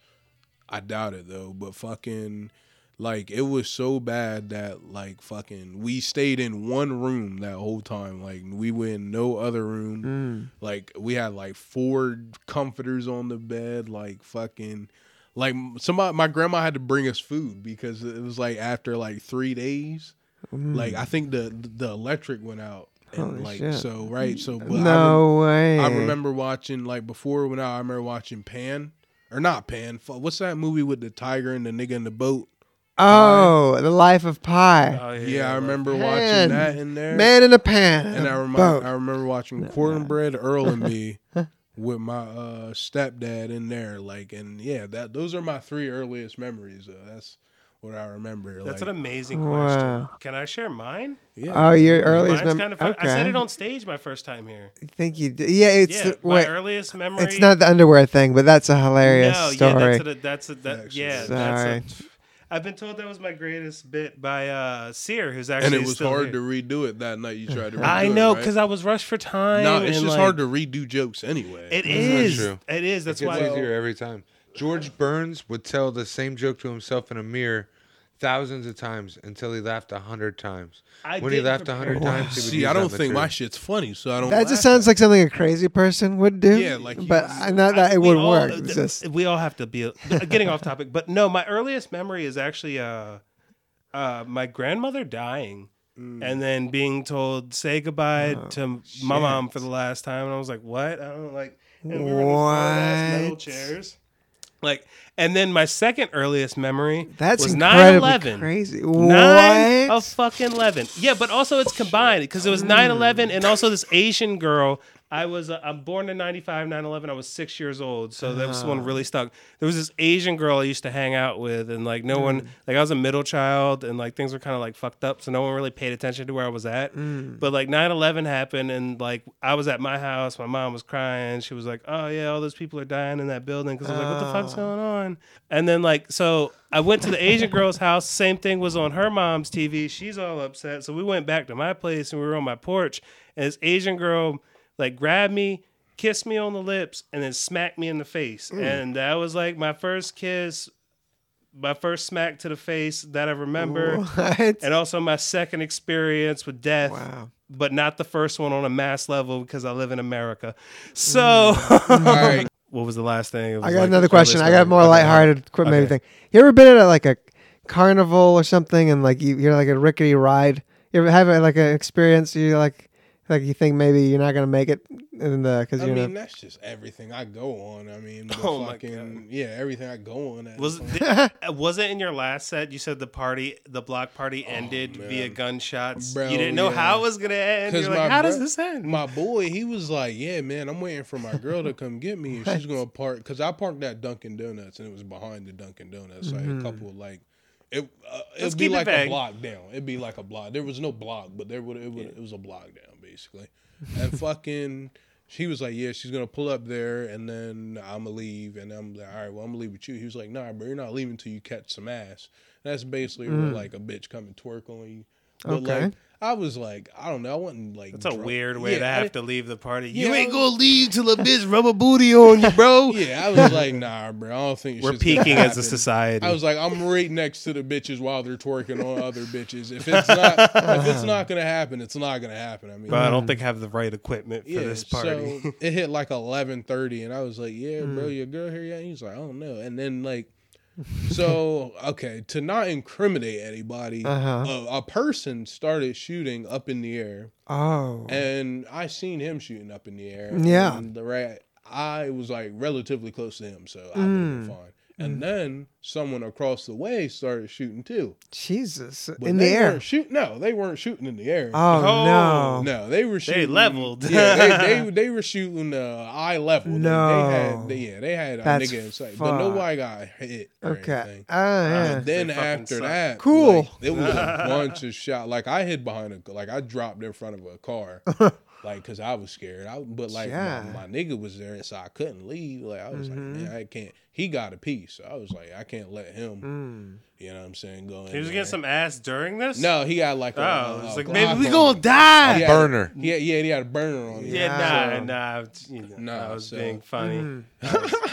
I doubt it though. But fucking like it was so bad that like fucking we stayed in one room that whole time. Like we were in no other room. Mm. Like we had like four comforters on the bed. Like fucking like somebody my grandma had to bring us food because it was like after like three days mm. like i think the the electric went out and Holy like shit. so right so but I, no way. I remember watching like before when I, I remember watching pan or not pan what's that movie with the tiger and the nigga in the boat Oh, the life of Pi. Oh, yeah, i remember Man. watching that in there Man in a pan. and i remember i remember watching cornbread earl and me [LAUGHS] with my uh stepdad in there like and yeah that those are my three earliest memories uh, that's what i remember That's like, an amazing question. Wow. Can I share mine? yeah Oh, your earliest Mine's memory. kind of okay. I said it on stage my first time here. I think you did. Yeah, it's yeah, the, my wait. earliest memory. It's not the underwear thing, but that's a hilarious no, story. Yeah, that's a, that's a, that, yeah, Sorry. that's a, I've been told that was my greatest bit by uh Sear, who's actually and it was still hard here. to redo it that night you tried to [LAUGHS] redo I it, know right? because I was rushed for time. No, it's and, just like, hard to redo jokes anyway. It is. That's true. It is. That's It gets why. easier every time. George Burns would tell the same joke to himself in a mirror thousands of times until he laughed a hundred times. I when he laughed a hundred times, he would See, use I that don't think my shit's funny, so I don't. that just laugh sounds like something a crazy person would do. Yeah, like he but was- I not that I- it we would all- work. th- just we all have to be getting off topic, but no, my earliest memory is actually uh, uh, my grandmother dying. Mm. And then being told say goodbye Oh, to my mom for the last time, and I was like, "What?" I don't like. And we were in these old-ass metal What? chairs. Like, and then my second earliest memory that's was incredibly 9/11. crazy. Nine what? of fucking eleven. Yeah, but also it's combined because it was hmm. 9-11 and also this Asian girl. I was uh, I'm born in 95, 9-11. I was six years old, so that was one ah. really stuck. There was this Asian girl I used to hang out with, and like no one, mm. like I was a middle child, and like things were kind of like fucked up, so no one really paid attention to where I was at. Mm. But like 9-11 happened, and like I was at my house, my mom was crying. She was like, "Oh yeah, all those people are dying in that building." Because I was like, "What the fuck's ah. going on?" And then like so I went to the Asian girl's house. Same thing was on her mom's TV. She's all upset. So we went back to my place and we were on my porch. And this Asian girl like grabbed me, kissed me on the lips, and then smacked me in the face. Mm. And that was like my first kiss, my first smack to the face that I remember. What? And also my second experience with death. Wow. But not the first one on a mass level because I live in America. Mm. So, All right, [LAUGHS] what was the last thing? I got like another question. I got more okay. lighthearted maybe Okay. thing. You ever been at like a carnival or something and like you, you're like a rickety ride? You ever have like an experience you like like you think maybe you're not gonna make it in the because I you're mean not that's just everything I go on. I mean, the [LAUGHS] Oh fucking yeah, everything I go on. At Was the did, [LAUGHS] was it in your last set? You said the party, the block party ended Oh, man. via gunshots. Bro, you didn't know yeah. how it was gonna end. You're like, my how does this end? My boy, he was like, "Yeah, man, I'm waiting for my girl to come get me, and she's gonna park." Because I parked at Dunkin' Donuts, and it was behind the Dunkin' Donuts, like a couple of like. It uh, Let's it'd be keep it like a block down. It'd be like a block. There was no block, but there would it, would it was a block down basically. And fucking, she was like, "Yeah, she's gonna pull up there, and then I'm gonna leave." And I'm like, "All right, well, I'm gonna leave with you." He was like, "Nah, bro, you're not leaving until you catch some ass." And that's basically where mm. like a bitch come and twerk on you. But Okay. like I was like, I don't know, I wasn't like It's a weird way Yeah, to have didn't- to leave the party. Yeah, you I ain't gonna leave till a bitch rub a booty on you, bro. [LAUGHS] Yeah, I was like, nah, bro. I don't think We're shit's gonna peaking as a society. I was like, I'm right next to the bitches while they're twerking on other bitches. If it's not, if it's not gonna happen, it's not gonna happen. I mean, but I don't mm. think I have the right equipment for yeah. this party. So it hit like 11:30, and I was like, yeah, bro, mm. your girl here yet? He's like, I don't know. And then like, [LAUGHS] so okay, to not incriminate anybody, Uh-huh. a, a person started shooting up in the air, Oh. and I seen him shooting up in the air. Yeah. and the right. I was like relatively close to him, so I Mm. fine. And then someone across the way started shooting too. Jesus. But in the air. weren't Shoot, no, they weren't shooting in the air. Oh, Oh. no. no, they were shooting. leveled. Yeah, they, they, [LAUGHS] they were shooting uh, eye level. No. they had they, yeah, they had a That's nigga in sight, fuck. but nobody got hit. Or Okay. anything. Oh, yeah. And then They after suck. that, Cool. like, it was a [LAUGHS] bunch of shot. Like I hid behind a, like I dropped in front of a car, [LAUGHS] like because I was scared. I but like Yeah. my, my nigga was there, so I couldn't leave. Like I was Mhm. like, man, I can't. He got a piece, so I was like, I can't let him. Mm. You know what I'm saying? Go. he was there. getting some ass during this. No, he had like a. Oh, a- it's a like maybe we on gonna him. die. He Burner. Yeah, yeah, he had a burner on him. Yeah, Yeah. nah, nah. You know, Nah, I was so- being funny. Mm. [LAUGHS]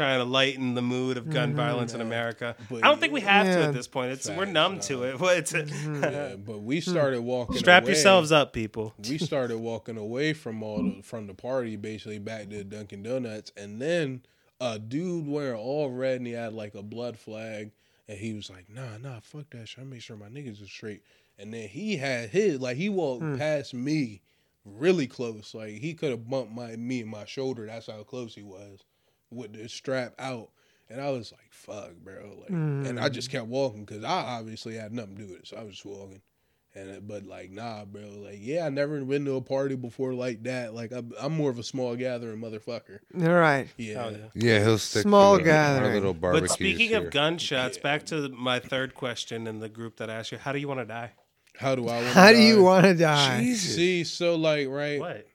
Trying to lighten the mood of gun mm-hmm. violence in America. But I don't think we have to at this point. It's we're numb no. to it. [LAUGHS] But it's, Yeah, but we hmm. started walking. strap away. yourselves up, people. we started walking away from all the, from the party, basically back to Dunkin' Donuts, and then a dude wearing all red and he had like a blood flag, and he was like, "Nah, nah, fuck that shit. I make sure my niggas are straight." And then he had his like he walked hmm. past me, really close. Like he could have bumped my me in my shoulder. That's how close he was, with the strap out. And I was like, "Fuck, bro!" Like, and I just mm. kept walking because I obviously had nothing to do with it, so I was just walking. And it- but like nah, bro. Like yeah, I never been to a party before like that. Like I'm, I'm more of a small gathering motherfucker. All right. Yeah. Oh, yeah. Yeah, he'll stick Small to the- our gathering. little barbecue. But speaking here. of gunshots, back to my third question in the group that asked you, how do you want to die? How do I? wanna How do you want to die? Jesus. See, so like right, What?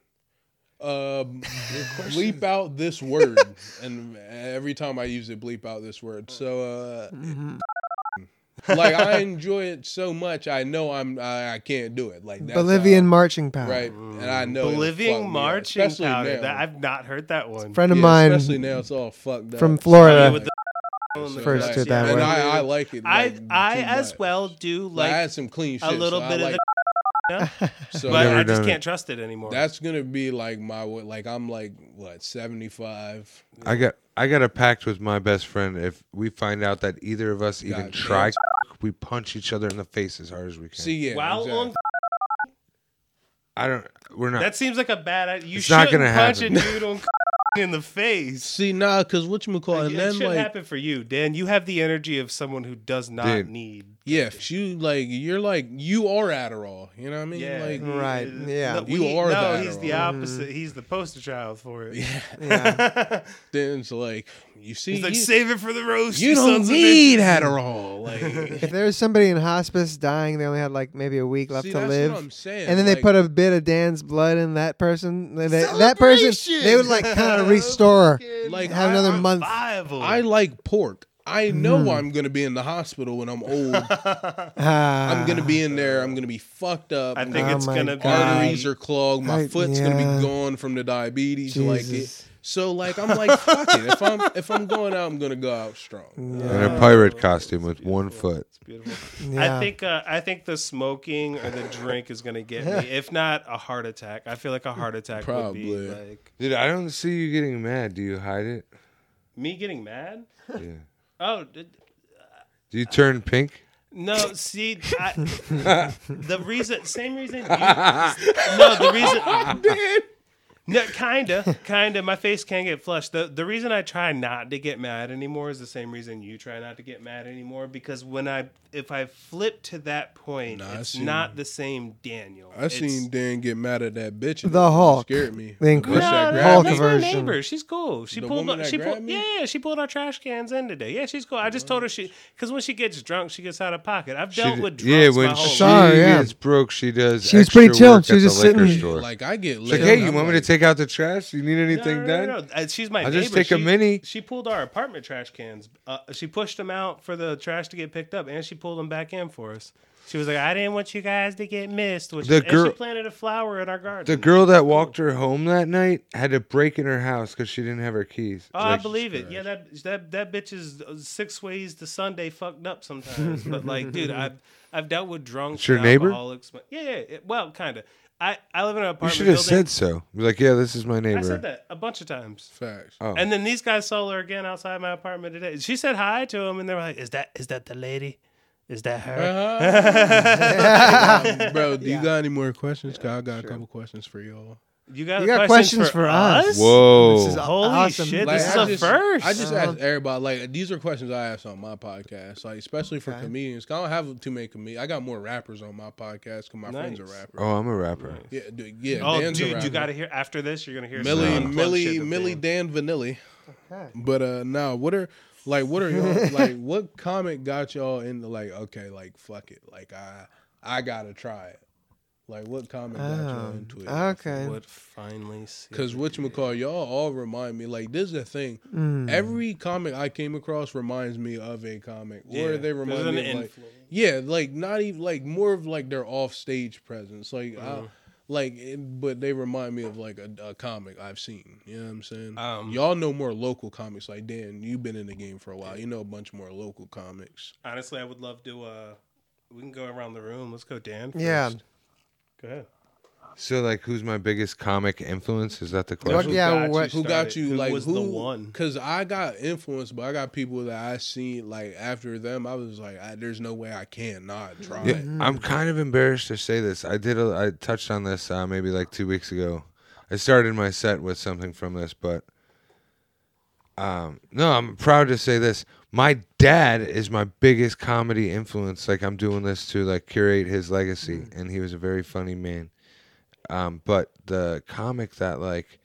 Um, bleep out this word, and every time I use it, bleep out this word. So uh, Mhm. like I enjoy it so much, I know I'm I, I can't do it. Like that's Bolivian how- marching powder. right? And I know it'll Bolivian marching especially powder. That, I've not heard that one. Friend of Yeah, mine especially now it's all fucked up. from Florida. with So, First like, did that and. I, I like it. I like, I too as much. well do Like, I had some clean shit. a little so bit I of like, the, [LAUGHS] so but I just can't trust it anymore. that's gonna be like my like I'm like what seventy five. I got I got a pact with my best friend. If we find out that either of us even God try, damn. we punch each other in the face as hard as we can. See, yeah, While exactly. on I don't. We're not. that seems like a bad idea. You It's not shouldn't gonna punch happen. a dude on [LAUGHS] in the face. see, nah, because what you call Like, and it then should like happen for you, Dan. You have the energy of someone who does not Dude. need. Yeah, if you like you're like you are Adderall. You know what I mean? Yeah, Like Right, yeah. No, You we- are no, the he's the Adderall. opposite. He's the poster child for it. yeah. [LAUGHS] Yeah. [LAUGHS] Then it's like you see, He's like, you, save it for the roast. you You, don't sons need bitches." Adderall. [LAUGHS] Like if there was somebody in hospice dying, they only had like maybe a week left see, to that's live. what I'm saying. and then they put a bit of Dan's blood in that person. They- they- that person, they would like kind of restore, like have I- another I- month. Viable. I like pork. I know Mm-hmm. I'm gonna be in the hospital when I'm [LAUGHS] old. I'm gonna be in there. I'm gonna be fucked up. I think Oh it's gonna. God. arteries are clogged. My I- foot's gonna be gone from the diabetes. Like it. So like I'm like fuck it. If I'm if I'm going out, I'm gonna go out strong. in a pirate costume with one foot. Beautiful. Yeah. I think uh, I think the smoking or the drink is gonna get me. If not a heart attack, I feel like a heart attack would be Probably. like Dude, I don't see you getting mad. Do you hide it? me getting mad. Yeah. Oh d- Do you turn pink? no! See, I, [LAUGHS] [LAUGHS] the reason, same reason. [LAUGHS] You, no, the reason. No, kinda, kinda. My face can get flushed. The the reason I try not to get mad anymore is the same reason you try not to get mad anymore. Because when I, if I flip to that point, Nah, it's seen- not the same Daniel. I It's- seen Dan get mad at that bitch. The it Hulk. scared me. The Wish incredible No, no, Hulk me. that's my neighbor. She's cool. She The pulled. woman that she pulled. me? Yeah, yeah, she pulled our trash cans in today. Yeah, she's cool. I just told her she because when she gets drunk, she gets out of pocket. I've dealt d- with yeah, when my she saw life. yeah. gets broke, she does. She was extra pretty chill. work She was just sitting- store. Like I get lit. like, hey, you want me to like, take out the trash? You need anything no, done? no, no. Uh, She's my neighbor. just take a She- mini. She pulled our apartment trash cans. Uh, she pushed them out for the trash to get picked up, and she pulled them back in for us. She was like, I didn't want you guys to get missed. Which The and girl- she planted a flower in our garden. The girl that walked her home that night had to break in her house because she didn't have her keys. Oh, I Like, believe it. Yeah, that that that bitch is uh, six ways to Sunday fucked up sometimes. but like, dude, I've I've dealt with drunks, It's your and neighbor? alcoholics. but- Yeah, yeah. well, kind of. I I live in an You apartment should have building. said so. Be Like, yeah, this is my neighbor. I said that a bunch of times. Facts. Oh. And then these guys saw her again outside my apartment today. She said hi to him, and they were like, "Is that is that the lady? Is that her?" Um, [LAUGHS] bro, do you got any more questions? 'Cause I got a couple questions for y'all. You got, You got questions for us? Whoa. This is Holy awesome. shit! Like, this is I a just, first. I just asked everybody. Like these are questions I ask on my podcast. Like especially for comedians. I don't have too many comedians. I got more rappers on my podcast because my friends are Nice. rappers. oh, I'm a rapper. Yeah, dude, yeah. oh, Dan's a dude, you got to hear after this. You're gonna hear Millie, some Millie, shit Millie, Dan. Dan Vanilli. Okay. But uh, now what are like what are y'all like? What comic got y'all into like? Okay, like fuck it, like I I gotta try it. Like what comic got y'all Oh, into it? okay. What finally see. Because what you call y'all all remind me like this is the thing. Mm. Every comic I came across reminds me of a comic, or they remind me of like yeah, like not even like more of like their off stage presence, like Uh-huh. I, like it- but they remind me of like a, a comic I've seen. You know what I'm saying? Um, y'all know more local comics. Like Dan, you've been in the game for a while. You know a bunch more local comics. Honestly, I would love to. uh We can go around the room. Let's go, Dan. First. Yeah. Go ahead. So, like, who's my biggest comic influence? Is that the What- question? yeah, got what- Who got started? you? Who like was who? the one? Because I got influenced, but I got people that I seen like after them. I was like, I, there's no way I can not try. Yeah, it. I'm kind of embarrassed to say this. I did. A, I touched on this uh, maybe like two weeks ago. I started my set with something from this, but um, no, I'm proud to say this. My dad is my biggest comedy influence. Like I'm doing this to like curate his legacy, and he was a very funny man. Um, but the comic that like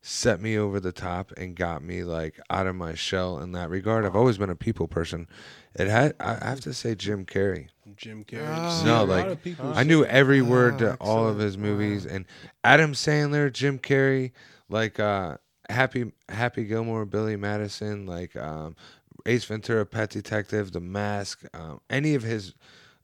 set me over the top and got me like out of my shell in that regard. I've always been a people person. It had I I have to say Jim Carrey. Jim Carrey. Oh. No, like, I knew every word Oh, to all of his movies and Adam Sandler, Jim Carrey, like uh Happy Happy Gilmore, Billy Madison, like um Ace Ventura, Pet Detective, The Mask, um, any of his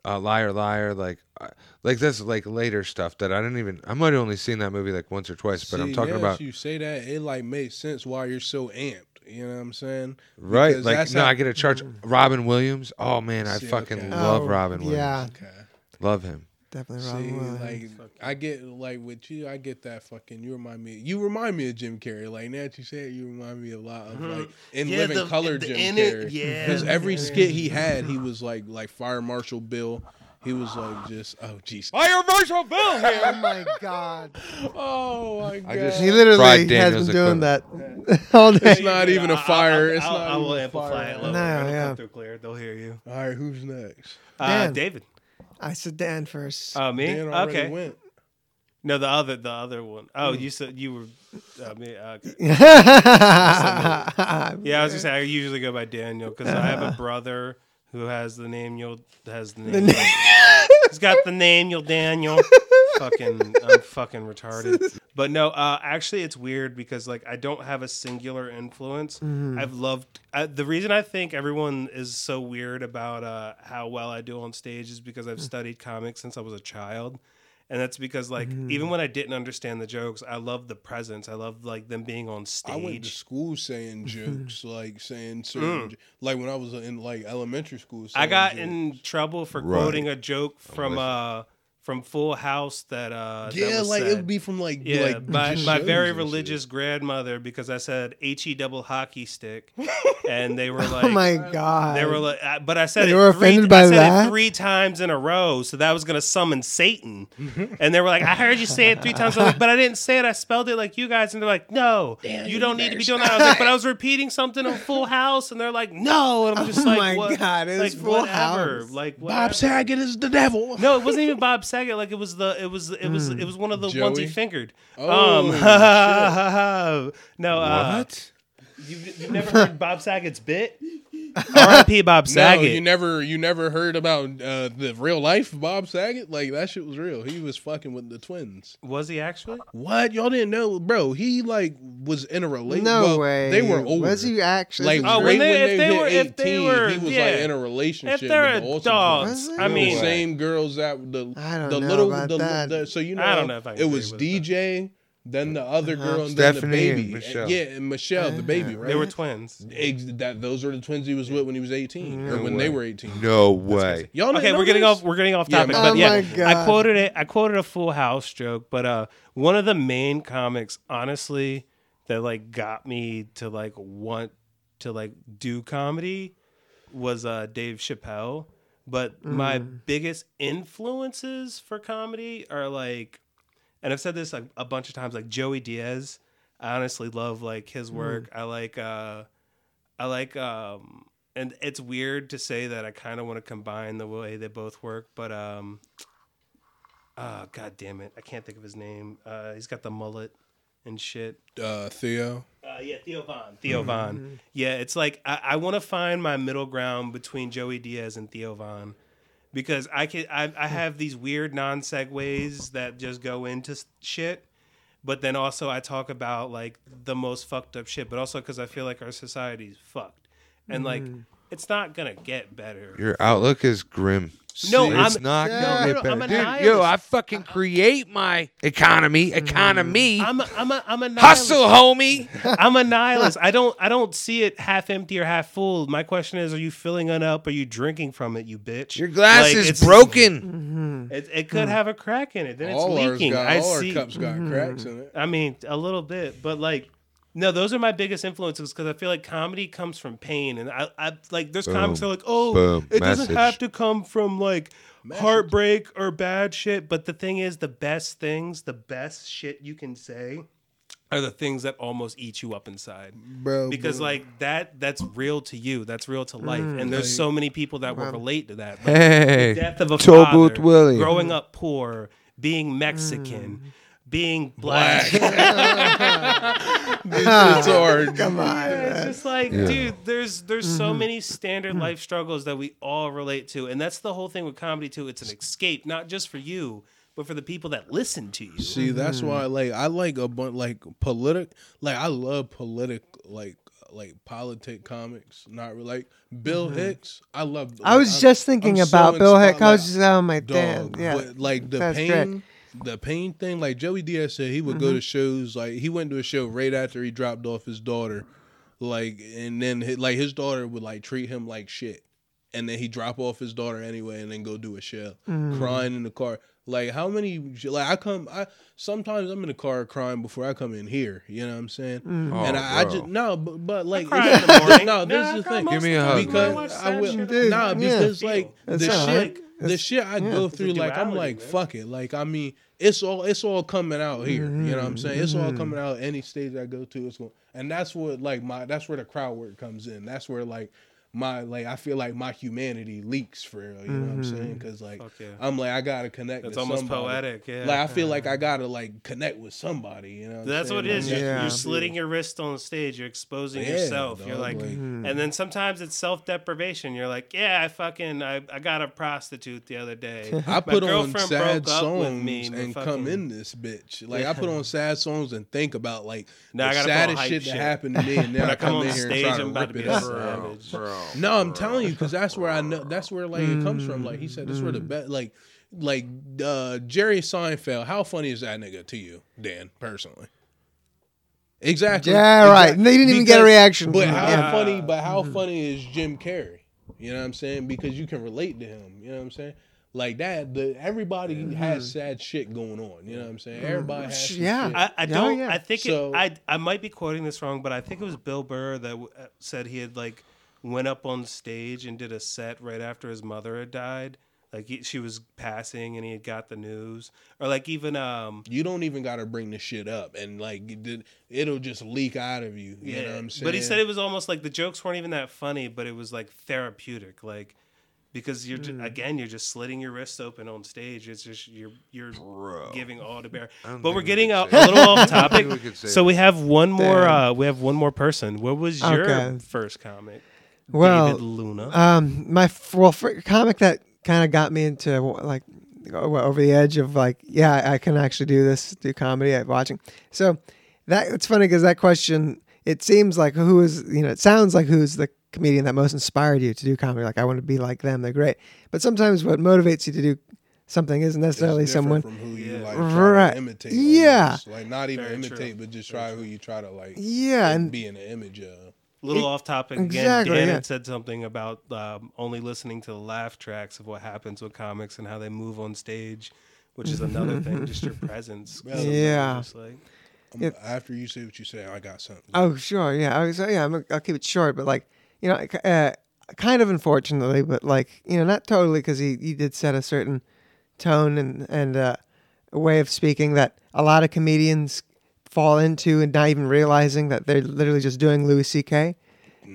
uh, Liar Liar, like uh, like that's like later stuff that I didn't even I might have only seen that movie like once or twice, but I'm talking yes, about You say that it like makes sense why you're so amped. You know what I'm saying? right. Because Like that's no, how- I get a charge. Robin Williams. Oh man, I See, fucking okay. love Oh, Robin Williams. Yeah, Okay. Love him. Definitely See, wrong. like I get like with you, I get that fucking. You remind me. You remind me of Jim Carrey. Like now that you say it, you remind me a lot of like in Yeah, living the- color the- Jim in it, Carrey. yeah. because every skit he had, he was like like Fire Marshal Bill. He was like just oh jeez. Fire Marshal Bill [LAUGHS] oh my god, [LAUGHS] Oh my god. I just- he literally has Daniels been doing that [LAUGHS] all day. It's not even a I'll- fire. I'll- It's I'll- not I will even a amplify fire. it. a little No, bit. It'll yeah. come through clear. They'll hear you. All right, who's next? Uh, Dan. David. I said Dan first. Uh, me. Dan already okay. went. No, the other, the other one. Oh, you said you were. Uh, me. Uh, okay. [LAUGHS] yeah, [LAUGHS] Yeah, I was gonna say I usually go by Daniel because I have a [LAUGHS] brother who has the name you'll has the name. He's got the name you'll Daniel. [LAUGHS] fucking, I'm fucking retarded. But no, uh, actually, it's weird because like I don't have a singular influence. I've loved I, the reason I think everyone is so weird about uh, how well I do on stage is because I've studied comics since I was a child. And that's because, like, even when I didn't understand the jokes, I loved the presence. I loved like them being on stage. I went to school saying [LAUGHS] jokes, like saying certain, j- like when I was in like elementary school. Mm. I got jokes. in trouble for Right. quoting a joke from with uh from Full House that uh that Yeah, was like it would be from like yeah, like my, my [LAUGHS] very and shit. religious grandmother because I said he double hockey stick, [LAUGHS] and they were like, oh my god, they were like, uh, but I said They it were three, offended I by said that? it three times in a row, so that was gonna summon Satan, [LAUGHS] and they were like, I heard you say it three times, I'm like, but I didn't say it, I spelled it like you guys, and they're like, no, you don't need to be doing that. I was like, but I was repeating something on Full House, and they're like, no, and I'm just Oh like, my what? God, it like Full whatever, House. like Bob whatever. Saget is the devil. No, it wasn't even Bob Saget. Like it was the it was it was it was one of the ones he fingered. Oh, um, [LAUGHS] no, uh, What? You've, you've never [LAUGHS] heard Bob Saget's bit? R.I.P. Bob [LAUGHS] No, Saget. you never you never heard about uh, the real life Bob Saget? Like that shit was real. He was fucking with the twins. was he actually? What y'all didn't know, bro? He like was in a relationship. No well, way. They were older. Was he actually? like Oh, right when when they- they, if they hit were- if they 18, were- he was yeah. like in a relationship. If they're with the Olsen adults, Was twins. he? I The mean, same girls that the I don't the know little about the, that. the- so you know I don't know if I it was DJ. that. DJ, then the other Uh-huh. girl, and then the Stephanie and baby. Michelle. Yeah, and Michelle, the baby, right? they were twins. Ex- that those were the twins he was with when he was 18 or when way. they were 18. No way. Y'all Okay, we're getting this? off. We're getting off topic, man. but Oh yeah, my I quoted it. I quoted a Full House joke, but uh, one of the main comics, honestly, that like got me to like want to like do comedy was uh Dave Chappelle. But my biggest influences for comedy are like, and I've said this like a bunch of times, like Joey Diaz. I honestly love like his work. I like uh I like um and it's weird to say that I kind of want to combine the way they both work, but um oh god damn it. I can't think of his name. Uh he's got the mullet and shit. uh, Theo. Uh, yeah, Theo Von. Theo Von. Yeah, it's like I, I want to find my middle ground between Joey Diaz and Theo Von because I can I, I hmm. have these weird non segues that just go into shit, but then also I talk about like the most fucked up shit, but also because I feel like our society's fucked and like mm. it's not gonna get better. Your outlook is grim. No, it's I'm- not Yeah, gonna no, get I'm better. a Dude, nihilist. yo, I fucking create my economy. Mm-hmm. Economy. I'm a, I'm a, I'm a nihilist. Hustle, homie. [LAUGHS] I'm a nihilist. I [LAUGHS] don't I don't see it half empty or half full. My question is, are you filling it up? Are you drinking from it? You bitch. Your glass Like, is it's- broken. Mm-hmm. It, it could hmm. have a crack in it. Then it's all ours leaking. got I all see. our cups got cracks mm-hmm. in it. I mean, a little bit, but like, no, those are my biggest influences because I feel like comedy comes from pain, and I, I like there's comics that are like, oh, Boom. it doesn't have to come from like heartbreak or bad shit. But the thing is, the best things, the best shit you can say, are the things that almost eat you up inside. Bro, Because bro. like that, that's real to you. That's real to life, and there's Like- so many people that will relate to that. Like, Hey. the death of a Tobut father, Willie. growing up poor, being Mexican, Mm. Being black. it's [LAUGHS] hard. Come on. it's just like, Yeah. dude, there's there's so Mm-hmm. many standard life struggles that we all relate to, and that's the whole thing with comedy too. It's an escape, not just for you, but for the people that listen to you. See, that's Mm-hmm. why like I like a bunch like politic like I love politic like like politic comics. Not really like Bill Hicks. I love. Mm-hmm. I was I'm- just thinking I'm so about Bill Hick. I was inspired, just on my like, damn. Yeah. But like the That's pain, great. Mm-hmm. the pain thing. Like Joey Diaz said, he would go to shows. Like he went to a show right after he dropped off his daughter. Like and then hi- like his daughter would like treat him like shit, and then he drop off his daughter anyway, and then go do a show, Mm. crying in the car. Like how many? Like I come. I sometimes I'm in the car crying before I come in here. You know what I'm saying? Mm. Oh, and I, I bro. just no, but, but like cry in the morning. no, this Nah, is the I cry thing. most Give me a hug, because I watch I sad will, shit. Dude, nah, yeah. because like That's the shit, right. The shit I yeah. go through, like I'm like man. fuck it, like I mean, it's all it's all coming out here. You know what Mm-hmm. I'm saying? It's all coming out any stage I go to. It's going, and that's what like my that's where the crowd work comes in. That's where like my like I feel like my humanity leaks for real. You know what I'm Mm-hmm. saying? Because like yeah. I'm like I gotta connect. That's to almost somebody. poetic. Yeah. Like I feel like I gotta like connect with somebody. You know? What I'm That's saying? what it is. Like, You're, Yeah. you're slitting your wrist on stage. You're exposing Yeah, yourself. You're like, like- Mm-hmm. and then sometimes it's self deprivation. You're like, yeah, I fucking, I, I got a prostitute the other day. [LAUGHS] I My put on sad broke up with songs me, and but come in this bitch. Like I put on sad songs and think about like Nah, I the gotta put on saddest shit, shit. that happened to me, and [LAUGHS] then I I come come in here and try I'm to about rip to it be up. bro. No, I'm telling you because that's where I know. That's where like it comes from. Like he said, that's where Mm. the best. Like, like uh Jerry Seinfeld. How funny is that nigga to you, Dan? Personally. Exactly. Yeah, right. Exact- They didn't even get a reaction But how. Yeah. funny? But how funny is Jim Carrey? You know what I'm saying? Because you can relate to him. You know what I'm saying? Like that. The everybody has sad shit going on. You know what I'm saying? Everybody has. some Yeah. shit. I, I Oh, don't. yeah. I think So- it, I I might be quoting this wrong, but I think it was Bill Burr that w- uh, said he had like went up on stage and did a set right after his mother had died. Like he, she was passing and he had got the news, or like even um you don't even got to bring the shit up, and like it did- it'll just leak out of you. You know what I'm saying? But he said it was almost like the jokes weren't even that funny, but it was like therapeutic, like because you're ju- again you're just slitting your wrists open on stage. It's just you're you're giving all to bear. [LAUGHS] But we're getting could a, a little off [LAUGHS] topic. we So that. we have one more. Uh, we have one more person. What was your Okay. first comic? Well, David Luna. Um, my f- well, for, comic that kind of got me into like over the edge of like, yeah, I can actually do this, do comedy. I'm watching. So that it's funny because that question, it seems like who is you know, it sounds like who's the comedian that most inspired you to do comedy. Like I want to be like them. They're great. But sometimes what motivates you to do something isn't necessarily different someone. from who you Yeah. like Right. to imitate. Yeah. almost. like not even Very imitate, true. but just try who you try to like. Yeah, and be in the image of. Little off topic again. exactly, Dan yeah. had said something about um, only listening to the laugh tracks of what happens with comics and how they move on stage, which is another thing. Just your [LAUGHS] presence. Sometimes Yeah. like- I'm- It- after you say what you say, I got something. Oh, sure. Yeah. I was, yeah, I'm, I'll keep it short, but like, you know, uh, kind of unfortunately, but like, you know, not totally because he, he did set a certain tone and, and uh, a way of speaking that a lot of comedians fall into and not even realizing that they're literally just doing Louis C.K.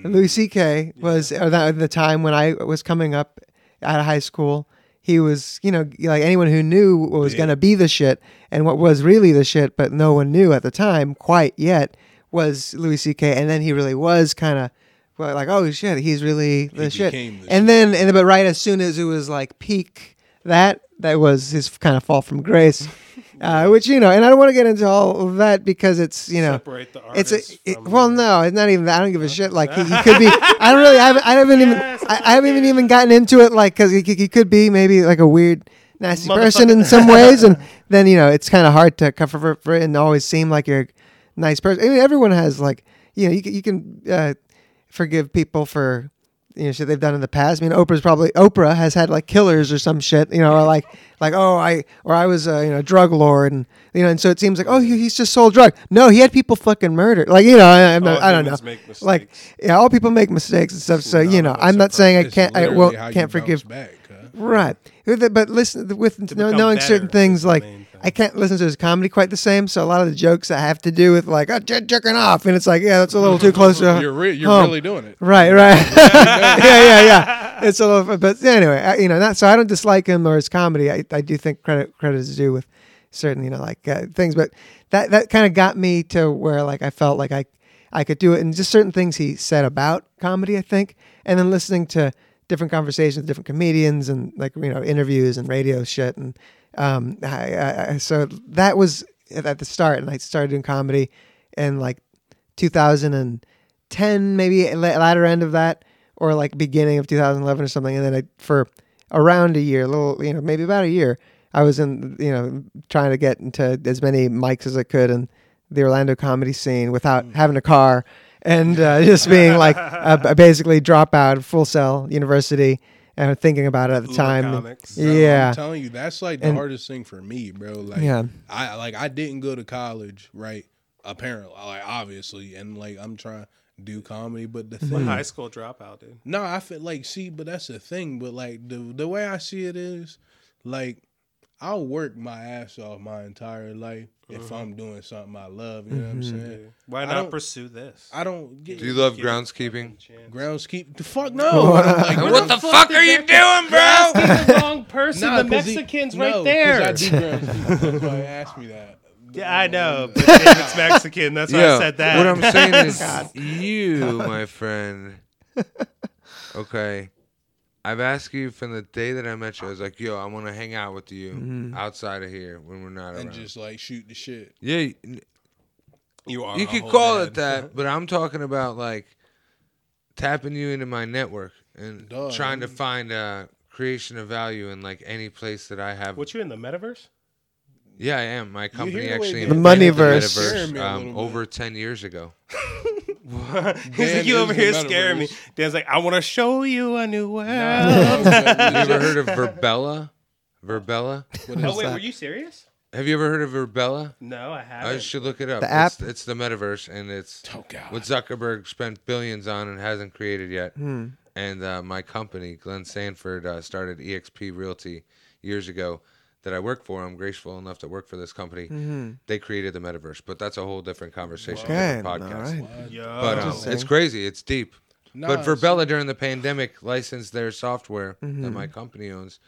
And Louis C.K. Mm. was at that- the time when I was coming up out of high school. He was, you know, like anyone who knew what was Yeah. going to be the shit and what was really the shit, but no one knew at the time quite yet was Louis C.K. And then he really was kind of well, like, oh shit, he's really the He shit. became the and shit. then, and but right as soon as it was like peak, that that was his kind of fall from grace, [LAUGHS] uh, which you know, and I don't want to get into all of that because it's you know, separate the it's a it, well, no, it's not even that. I don't give a shit. Like he, he could be. [LAUGHS] I don't really. I haven't. I haven't even. I, I haven't even even gotten into it. Like because he, he could be maybe like a weird, nasty person in some [LAUGHS] ways, and then you know it's kind of hard to cover for, for it and always seem like you're a nice person. I mean, everyone has like you know you can, you can uh, forgive people for you know shit they've done in the past. I mean, Oprah's probably Oprah has had like killers or some shit, you know, or like like oh I or I was a you know drug lord and you know, and so it seems like oh he, he's just sold drug. No, he had people fucking murdered. Like you know, I, I'm not, I don't know. Like yeah, all people make mistakes and stuff. So you know, I'm not saying I can't I won't can't forgive. Back, huh? Right. But listen, with know- knowing certain things, like main thing. I can't listen to his comedy quite the same. So a lot of the jokes that have to do with like oh, j- jerking off, and it's like yeah, that's a little too close to. You're re- you're home. really doing it. Right, right. [LAUGHS] yeah, yeah, yeah. It's a little, but anyway, I, you know, not so I don't dislike him or his comedy. I, I do think credit credit is due with certain, you know, like uh, things. But that that kind of got me to where like I felt like I I could do it, and just certain things he said about comedy. I think, and then listening to different conversations, with different comedians, and like you know interviews and radio shit, and um, I, I, so that was at the start, and I started doing comedy in like 2010, maybe la- latter end of that, or like beginning of 2011 or something. And then I, for around a year, a little, you know, maybe about a year, I was in, you know, trying to get into as many mics as I could in the Orlando comedy scene without having a car and uh, just being like a, a basically dropout, Full Sail University, and thinking about it at the Uber time. comics. Yeah. I'm telling you, that's like the And- hardest thing for me, bro. Like, Yeah. I like I didn't go to college, right? Apparently, like obviously, and like I'm trying to do comedy, but the Mm-hmm. thing, high school dropout, dude. no, I feel like see, but that's the thing. But like the the way I see it is, like I'll work my ass off my entire life if mm-hmm. I'm doing something I love. You know what I'm mm-hmm. saying? Why not don't- pursue this? I don't get Do you love groundskeeping? groundskeep. The fuck no. like, What the fuck are you doing, bro? the wrong person. Nah, the 'cause he- Mexican's no, there. I do groundskeep. That's why he asked me that. yeah, I know. But David's [LAUGHS] Mexican. That's why I said that. What I'm saying [LAUGHS] is, you, my friend. [LAUGHS] Okay, I've asked you from the day that I met you. I was like, "Yo, I want to hang out with you outside of here when we're not And around." just like shoot the shit. yeah, you are. you could call dad. it that, [LAUGHS] but I'm talking about like tapping you into my network and Duh, trying to find uh, creation of value in like any place that I have. What you in the metaverse? Yeah, I am. My company hear the actually The invented Moneyverse. Scaring me a um, over ten years ago. [LAUGHS] [LAUGHS] He's like, you over here scaring me. Dan's like, I want to show you a new world. Have you ever heard of Virbela? Virbela? oh wait, were you serious? Have you ever heard of Virbela? No, I I haven't. I should look it up. The it's, app? it's the metaverse, and it's Oh god. what Zuckerberg spent billions on and hasn't created yet. Hmm. And uh, my company, Glenn Sanford, uh, started EXP Realty years ago. That I work for. I'm grateful enough to work for this company. Mm-hmm. They created the metaverse, but that's a whole different conversation, Okay, different podcast. right. But um, it's crazy. It's deep. Nah, but Virbela during the pandemic licensed their software Mm-hmm. that my company owns,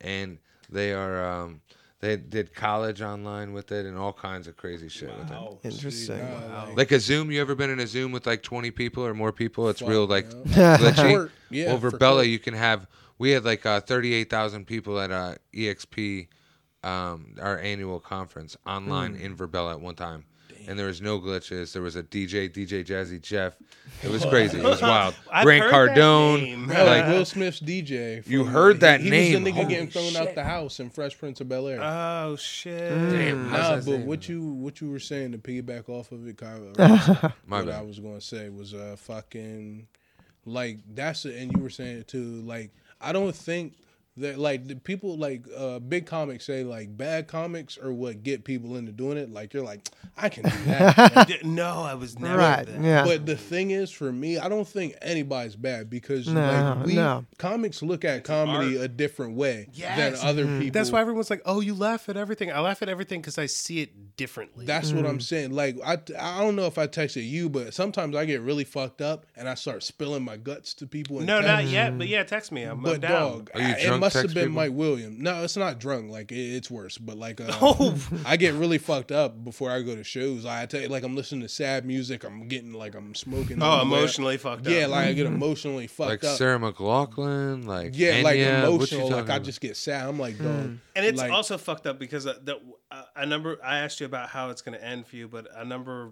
and they are um, They did college online with it and all kinds of crazy shit with it. Interesting. see, nah, like- Like a Zoom, you ever been in a Zoom with like 20 people or more people? It's real like no. glitchy. [LAUGHS] Court, yeah, Over for Bella, you can have. We had like uh, 38,000 people at uh, EXP, um, our annual conference online Hmm. in Virbela at one time. And there was no glitches. There was a DJ, DJ Jazzy Jeff. It was crazy. It was wild. [LAUGHS] I've Grant heard that Cardone. name. Like, Will Smith's DJ. You heard that he, name. He was the nigga Holy getting thrown out the house in Fresh Prince of Bel Air. Oh shit! Damn, Nah, but name? what you what you were saying to piggyback off of it, Kyle, [LAUGHS] My what bad. I was gonna say was uh fucking like that's it, and you were saying it too. Like I don't think that like the people like uh big comics say like bad comics are what get people into doing it. Like you're like I can do that. [LAUGHS] Like, no, I was never right. that. Yeah. But the thing is, for me, I don't think anybody's bad because No, like we no. comics look at comedy a different way Yes. than other Mm-hmm. people. That's why everyone's like, "Oh, you laugh at everything." I laugh at everything because I see it differently. That's what Mm. I'm saying. Like I, I don't know if I texted you, but sometimes I get really fucked up and I start spilling my guts to people. in no, not yet. But yeah, text me. I'm, I'm But down. dog, Are you I- it must have been people? Mike William. No, it's not drunk. Like it, it's worse. But like, uh, [LAUGHS] Oh. I get really fucked up before I go to shows. I tell you, like I'm listening to sad music. I'm getting like I'm smoking. Oh, everywhere. emotionally fucked up. Yeah, like I get emotionally fucked Like up. Sarah McLachlan, like yeah, like Enya, what you emotional. Like talking I just get sad. I'm like, dog. And it's like, also fucked up because uh, the, a number. I asked you about how it's going to end for you, but a number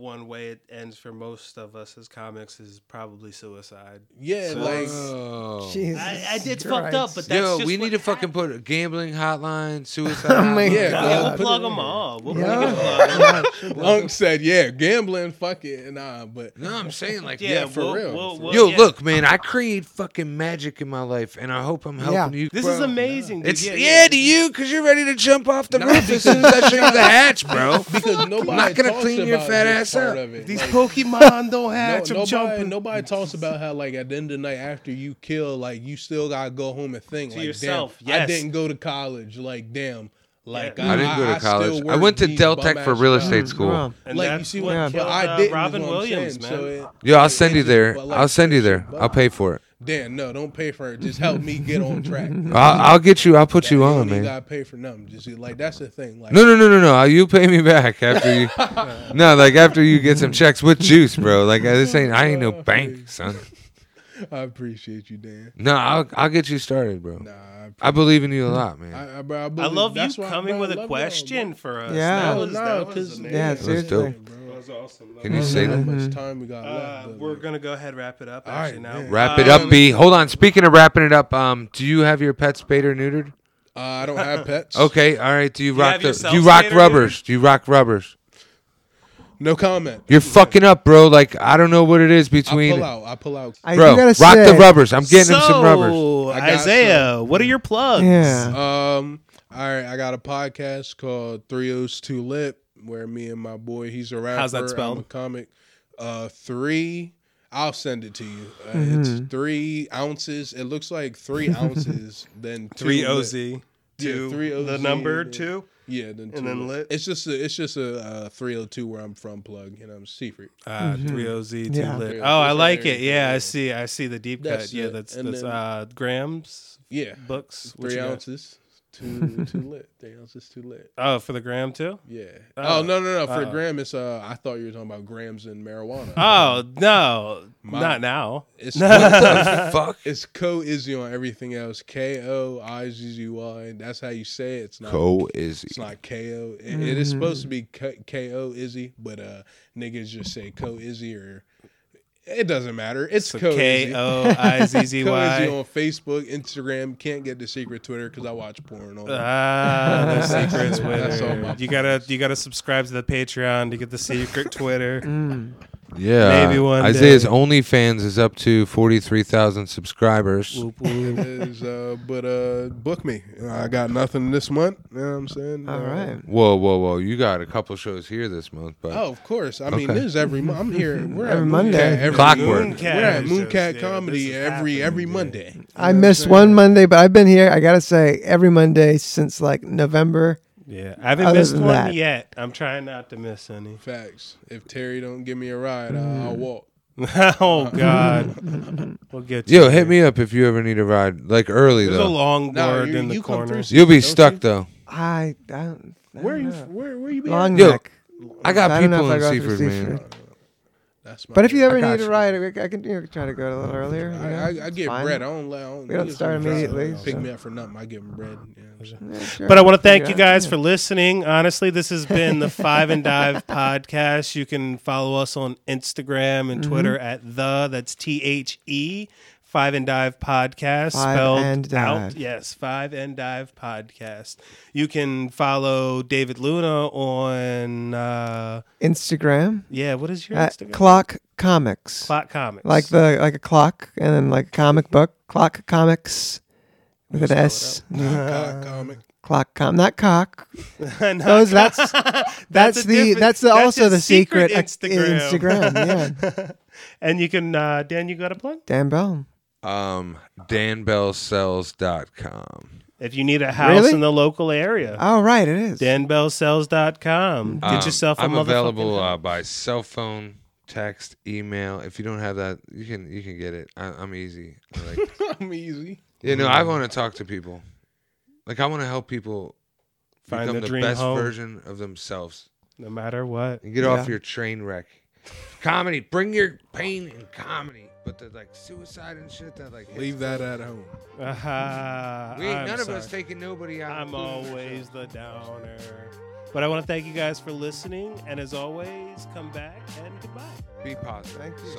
one way it ends for most of us as comics is probably suicide. yeah, like Oh. Jesus I, I, it's fucked up, but that's Yo, just we need to fucking put a gambling hotline, [LAUGHS] suicide. Oh my hotline. Yeah, God. Yeah, uh, we'll plug them all. We'll Yeah. plug 'em all. [LAUGHS] Unc said, yeah, gambling, fuck it, nah. But No, I'm saying like, Yeah, Yeah, for we'll- real, we'll- we'll- yo, yeah. look, man, I create fucking magic in my life, and I hope I'm helping Yeah. you. This bro. is amazing. dude. It's yeah, to you because you're ready to jump off the roof as soon as I show you the hatch, bro. [LAUGHS] because nobody not gonna clean your fat this ass part up. of it. These Like, Pokemon [LAUGHS] don't have no, hatch. I'm nobody, jumping. nobody talks about how like at the end of the night after you kill, like you still gotta go home and think To like, yourself, damn, I didn't go to college. Like, damn, like Yeah. I didn't go to still college. I work went to these Deltech for real jobs. estate school. And like you that's see what what, killed, but I uh, didn't. Robin Williams, saying. man. So it, Yo, I'll send it you there. like, I'll send you there. I'll pay for it. Damn, no, don't pay for it. Just help me get on track. [LAUGHS] I'll, I'll get you. I'll put you You on, don't even man. gotta pay for nothing. Just like that's the thing. Like No, no, no, no, no. Uh, you pay me back after you. [LAUGHS] no, like after you get some checks with juice, bro. Like uh, this ain't. I ain't no [LAUGHS] bank, son. I appreciate you, Dan. No, I'll I'll get you started, bro. Nah, I, I believe in you a lot, man. I, I, bro, I, I believe- love you that's why- coming bro, with a question for us. Yeah. That oh, was, no, that was amazing. Yeah, That's seriously. dope. Bro. That was awesome. Can you say that? How much time we got Uh, left? but, we're like, gonna go ahead and wrap it up. All Actually, right, now man. Wrap it Um, up, B. Hold on. Speaking of wrapping it up, um, do you have your pets spayed or neutered? uh, I don't have pets. Okay, all right. Do you You rock have the? Do you rock spayed or rubbers? Do you rock rubbers? No comment. You're fucking up, bro. Like I don't know what it is between. I between. pull out. I pull out. I Bro, do gotta rock say, the rubbers. I'm getting him some rubbers. So, I got Isaiah, what are your plugs? Yeah. Um. All right. I got a podcast called Three O's Too Lit, where me and my boy, he's a rapper. How's that I'm a comic. Uh, three. I'll send it to you. Uh, Mm-hmm. It's three ounces. It looks like three [LAUGHS] ounces. Then two Three lit. OZ. Yeah, Two. three The number yeah. two. Yeah, then two And then lit? It's just a, it's just a uh, 302 where I'm from. Plug, you know, I'm Seafree. Uh, Three OZ. Two Yeah. lit. Three Oh, I like it. Yeah, I see. I see the deep That's cut. Yeah, it. that's And that's then- uh grams Yeah, books. Three ounces. got? Ounces, two too [LAUGHS] lit. Three ounces too lit. Oh, for the gram too. Yeah. Oh. Oh, no no no for Oh. gram it's uh I thought you were talking about grams and marijuana. Oh no, My- not now. It's [LAUGHS] Fuck. it's Ko Izzy on everything else. K O I Z Z Y. That's how you say it. It's not. Co is It's not K O. It, it is supposed to be K O Izzy, but uh niggas just say co Izzy or it doesn't matter. It's So co K Izzy. O I Z Z Ko Izzy Y. [LAUGHS] on Facebook, Instagram. Can't get the secret Twitter because I watch porn on. it. Ah, the secret [LAUGHS] That's all Twitter. my You gotta you gotta subscribe to the Patreon to get the secret Twitter. Yeah. Maybe one Isaiah's day. OnlyFans is up to forty three thousand subscribers. Whoop, whoop. is, uh, but uh, book me. I got nothing this month. You know what I'm saying? All Uh, right. Whoa, whoa, whoa! You got a couple shows here this month, but Oh, of course. I mean, Okay. this is every month. I'm here. [LAUGHS] We're Every at Monday. Mooncat every Clockwork. We're at Mooncat Mooncat shows, yeah, Comedy this every every happening, Monday. You know I missed one Monday, but I've been here. I gotta say, every Monday since like November. Yeah, I haven't Other missed than one that. yet. I'm trying not to miss any. Facts. If Terry don't give me a ride, I- I'll mm. walk. [LAUGHS] oh [LAUGHS] God, [LAUGHS] we'll get you. yo, hit me up if you ever need a ride, like early There's a though. long Nah, board you- in the you come corner. through You'll be Don't stuck you? though. I, I don't. I Where don't you? know. Where where you be? Long Yo, neck. I got I don't know people if I in go through Seaford, man. Seaford. That's my But if you ever I got need a you. ride, I can you know, try to go a little earlier. you I, know? I, I get fine. bread. I don't. I don't, We don't start try to immediately, Pick so- me up for nothing. I give them bread. You know what I'm saying? Yeah, sure. But I want to thank Figure you guys for listening. Honestly, this has been the Five and Dive [LAUGHS] podcast. You can follow us on Instagram and Twitter Mm-hmm. at the that's T H E Five and Dive podcast Five spelled and out. Yes, Five and Dive podcast. You can follow David Luna on uh, Instagram yeah. What is your at Instagram? Clock Comics. Clock Comics. like the like a clock and then like a comic book. Clock Comics with an S. Clock [LAUGHS] comic. Clock com, not cock. [LAUGHS] Not Those that's [LAUGHS] that's, a the that's the, that's also his the secret, secret Instagram. Instagram, yeah. and you can uh, Dan. You got a plug? Dan Bell. Um, danbellsells.com. If you need a house Really? in the local area. Oh right, it is. danbellsells.com. Get Um, yourself a I'm motherfucking available uh, by cell phone, text, email. If you don't have that, you can you can get it. I, I'm easy. I Like, [LAUGHS] I'm easy. you know, I want to talk to people. Like I want to help people Find become the the, dream best home. version of themselves no matter what. and get Yeah. off your train wreck. Comedy, bring your pain in comedy, but the like suicide and shit that like Leave that at home. Uh-huh. [LAUGHS] we ain't I'm none sorry. of us taking nobody out. I'm [LAUGHS] always the downer. But I want to thank you guys for listening, and as always, come back and goodbye. Be positive. Thank you.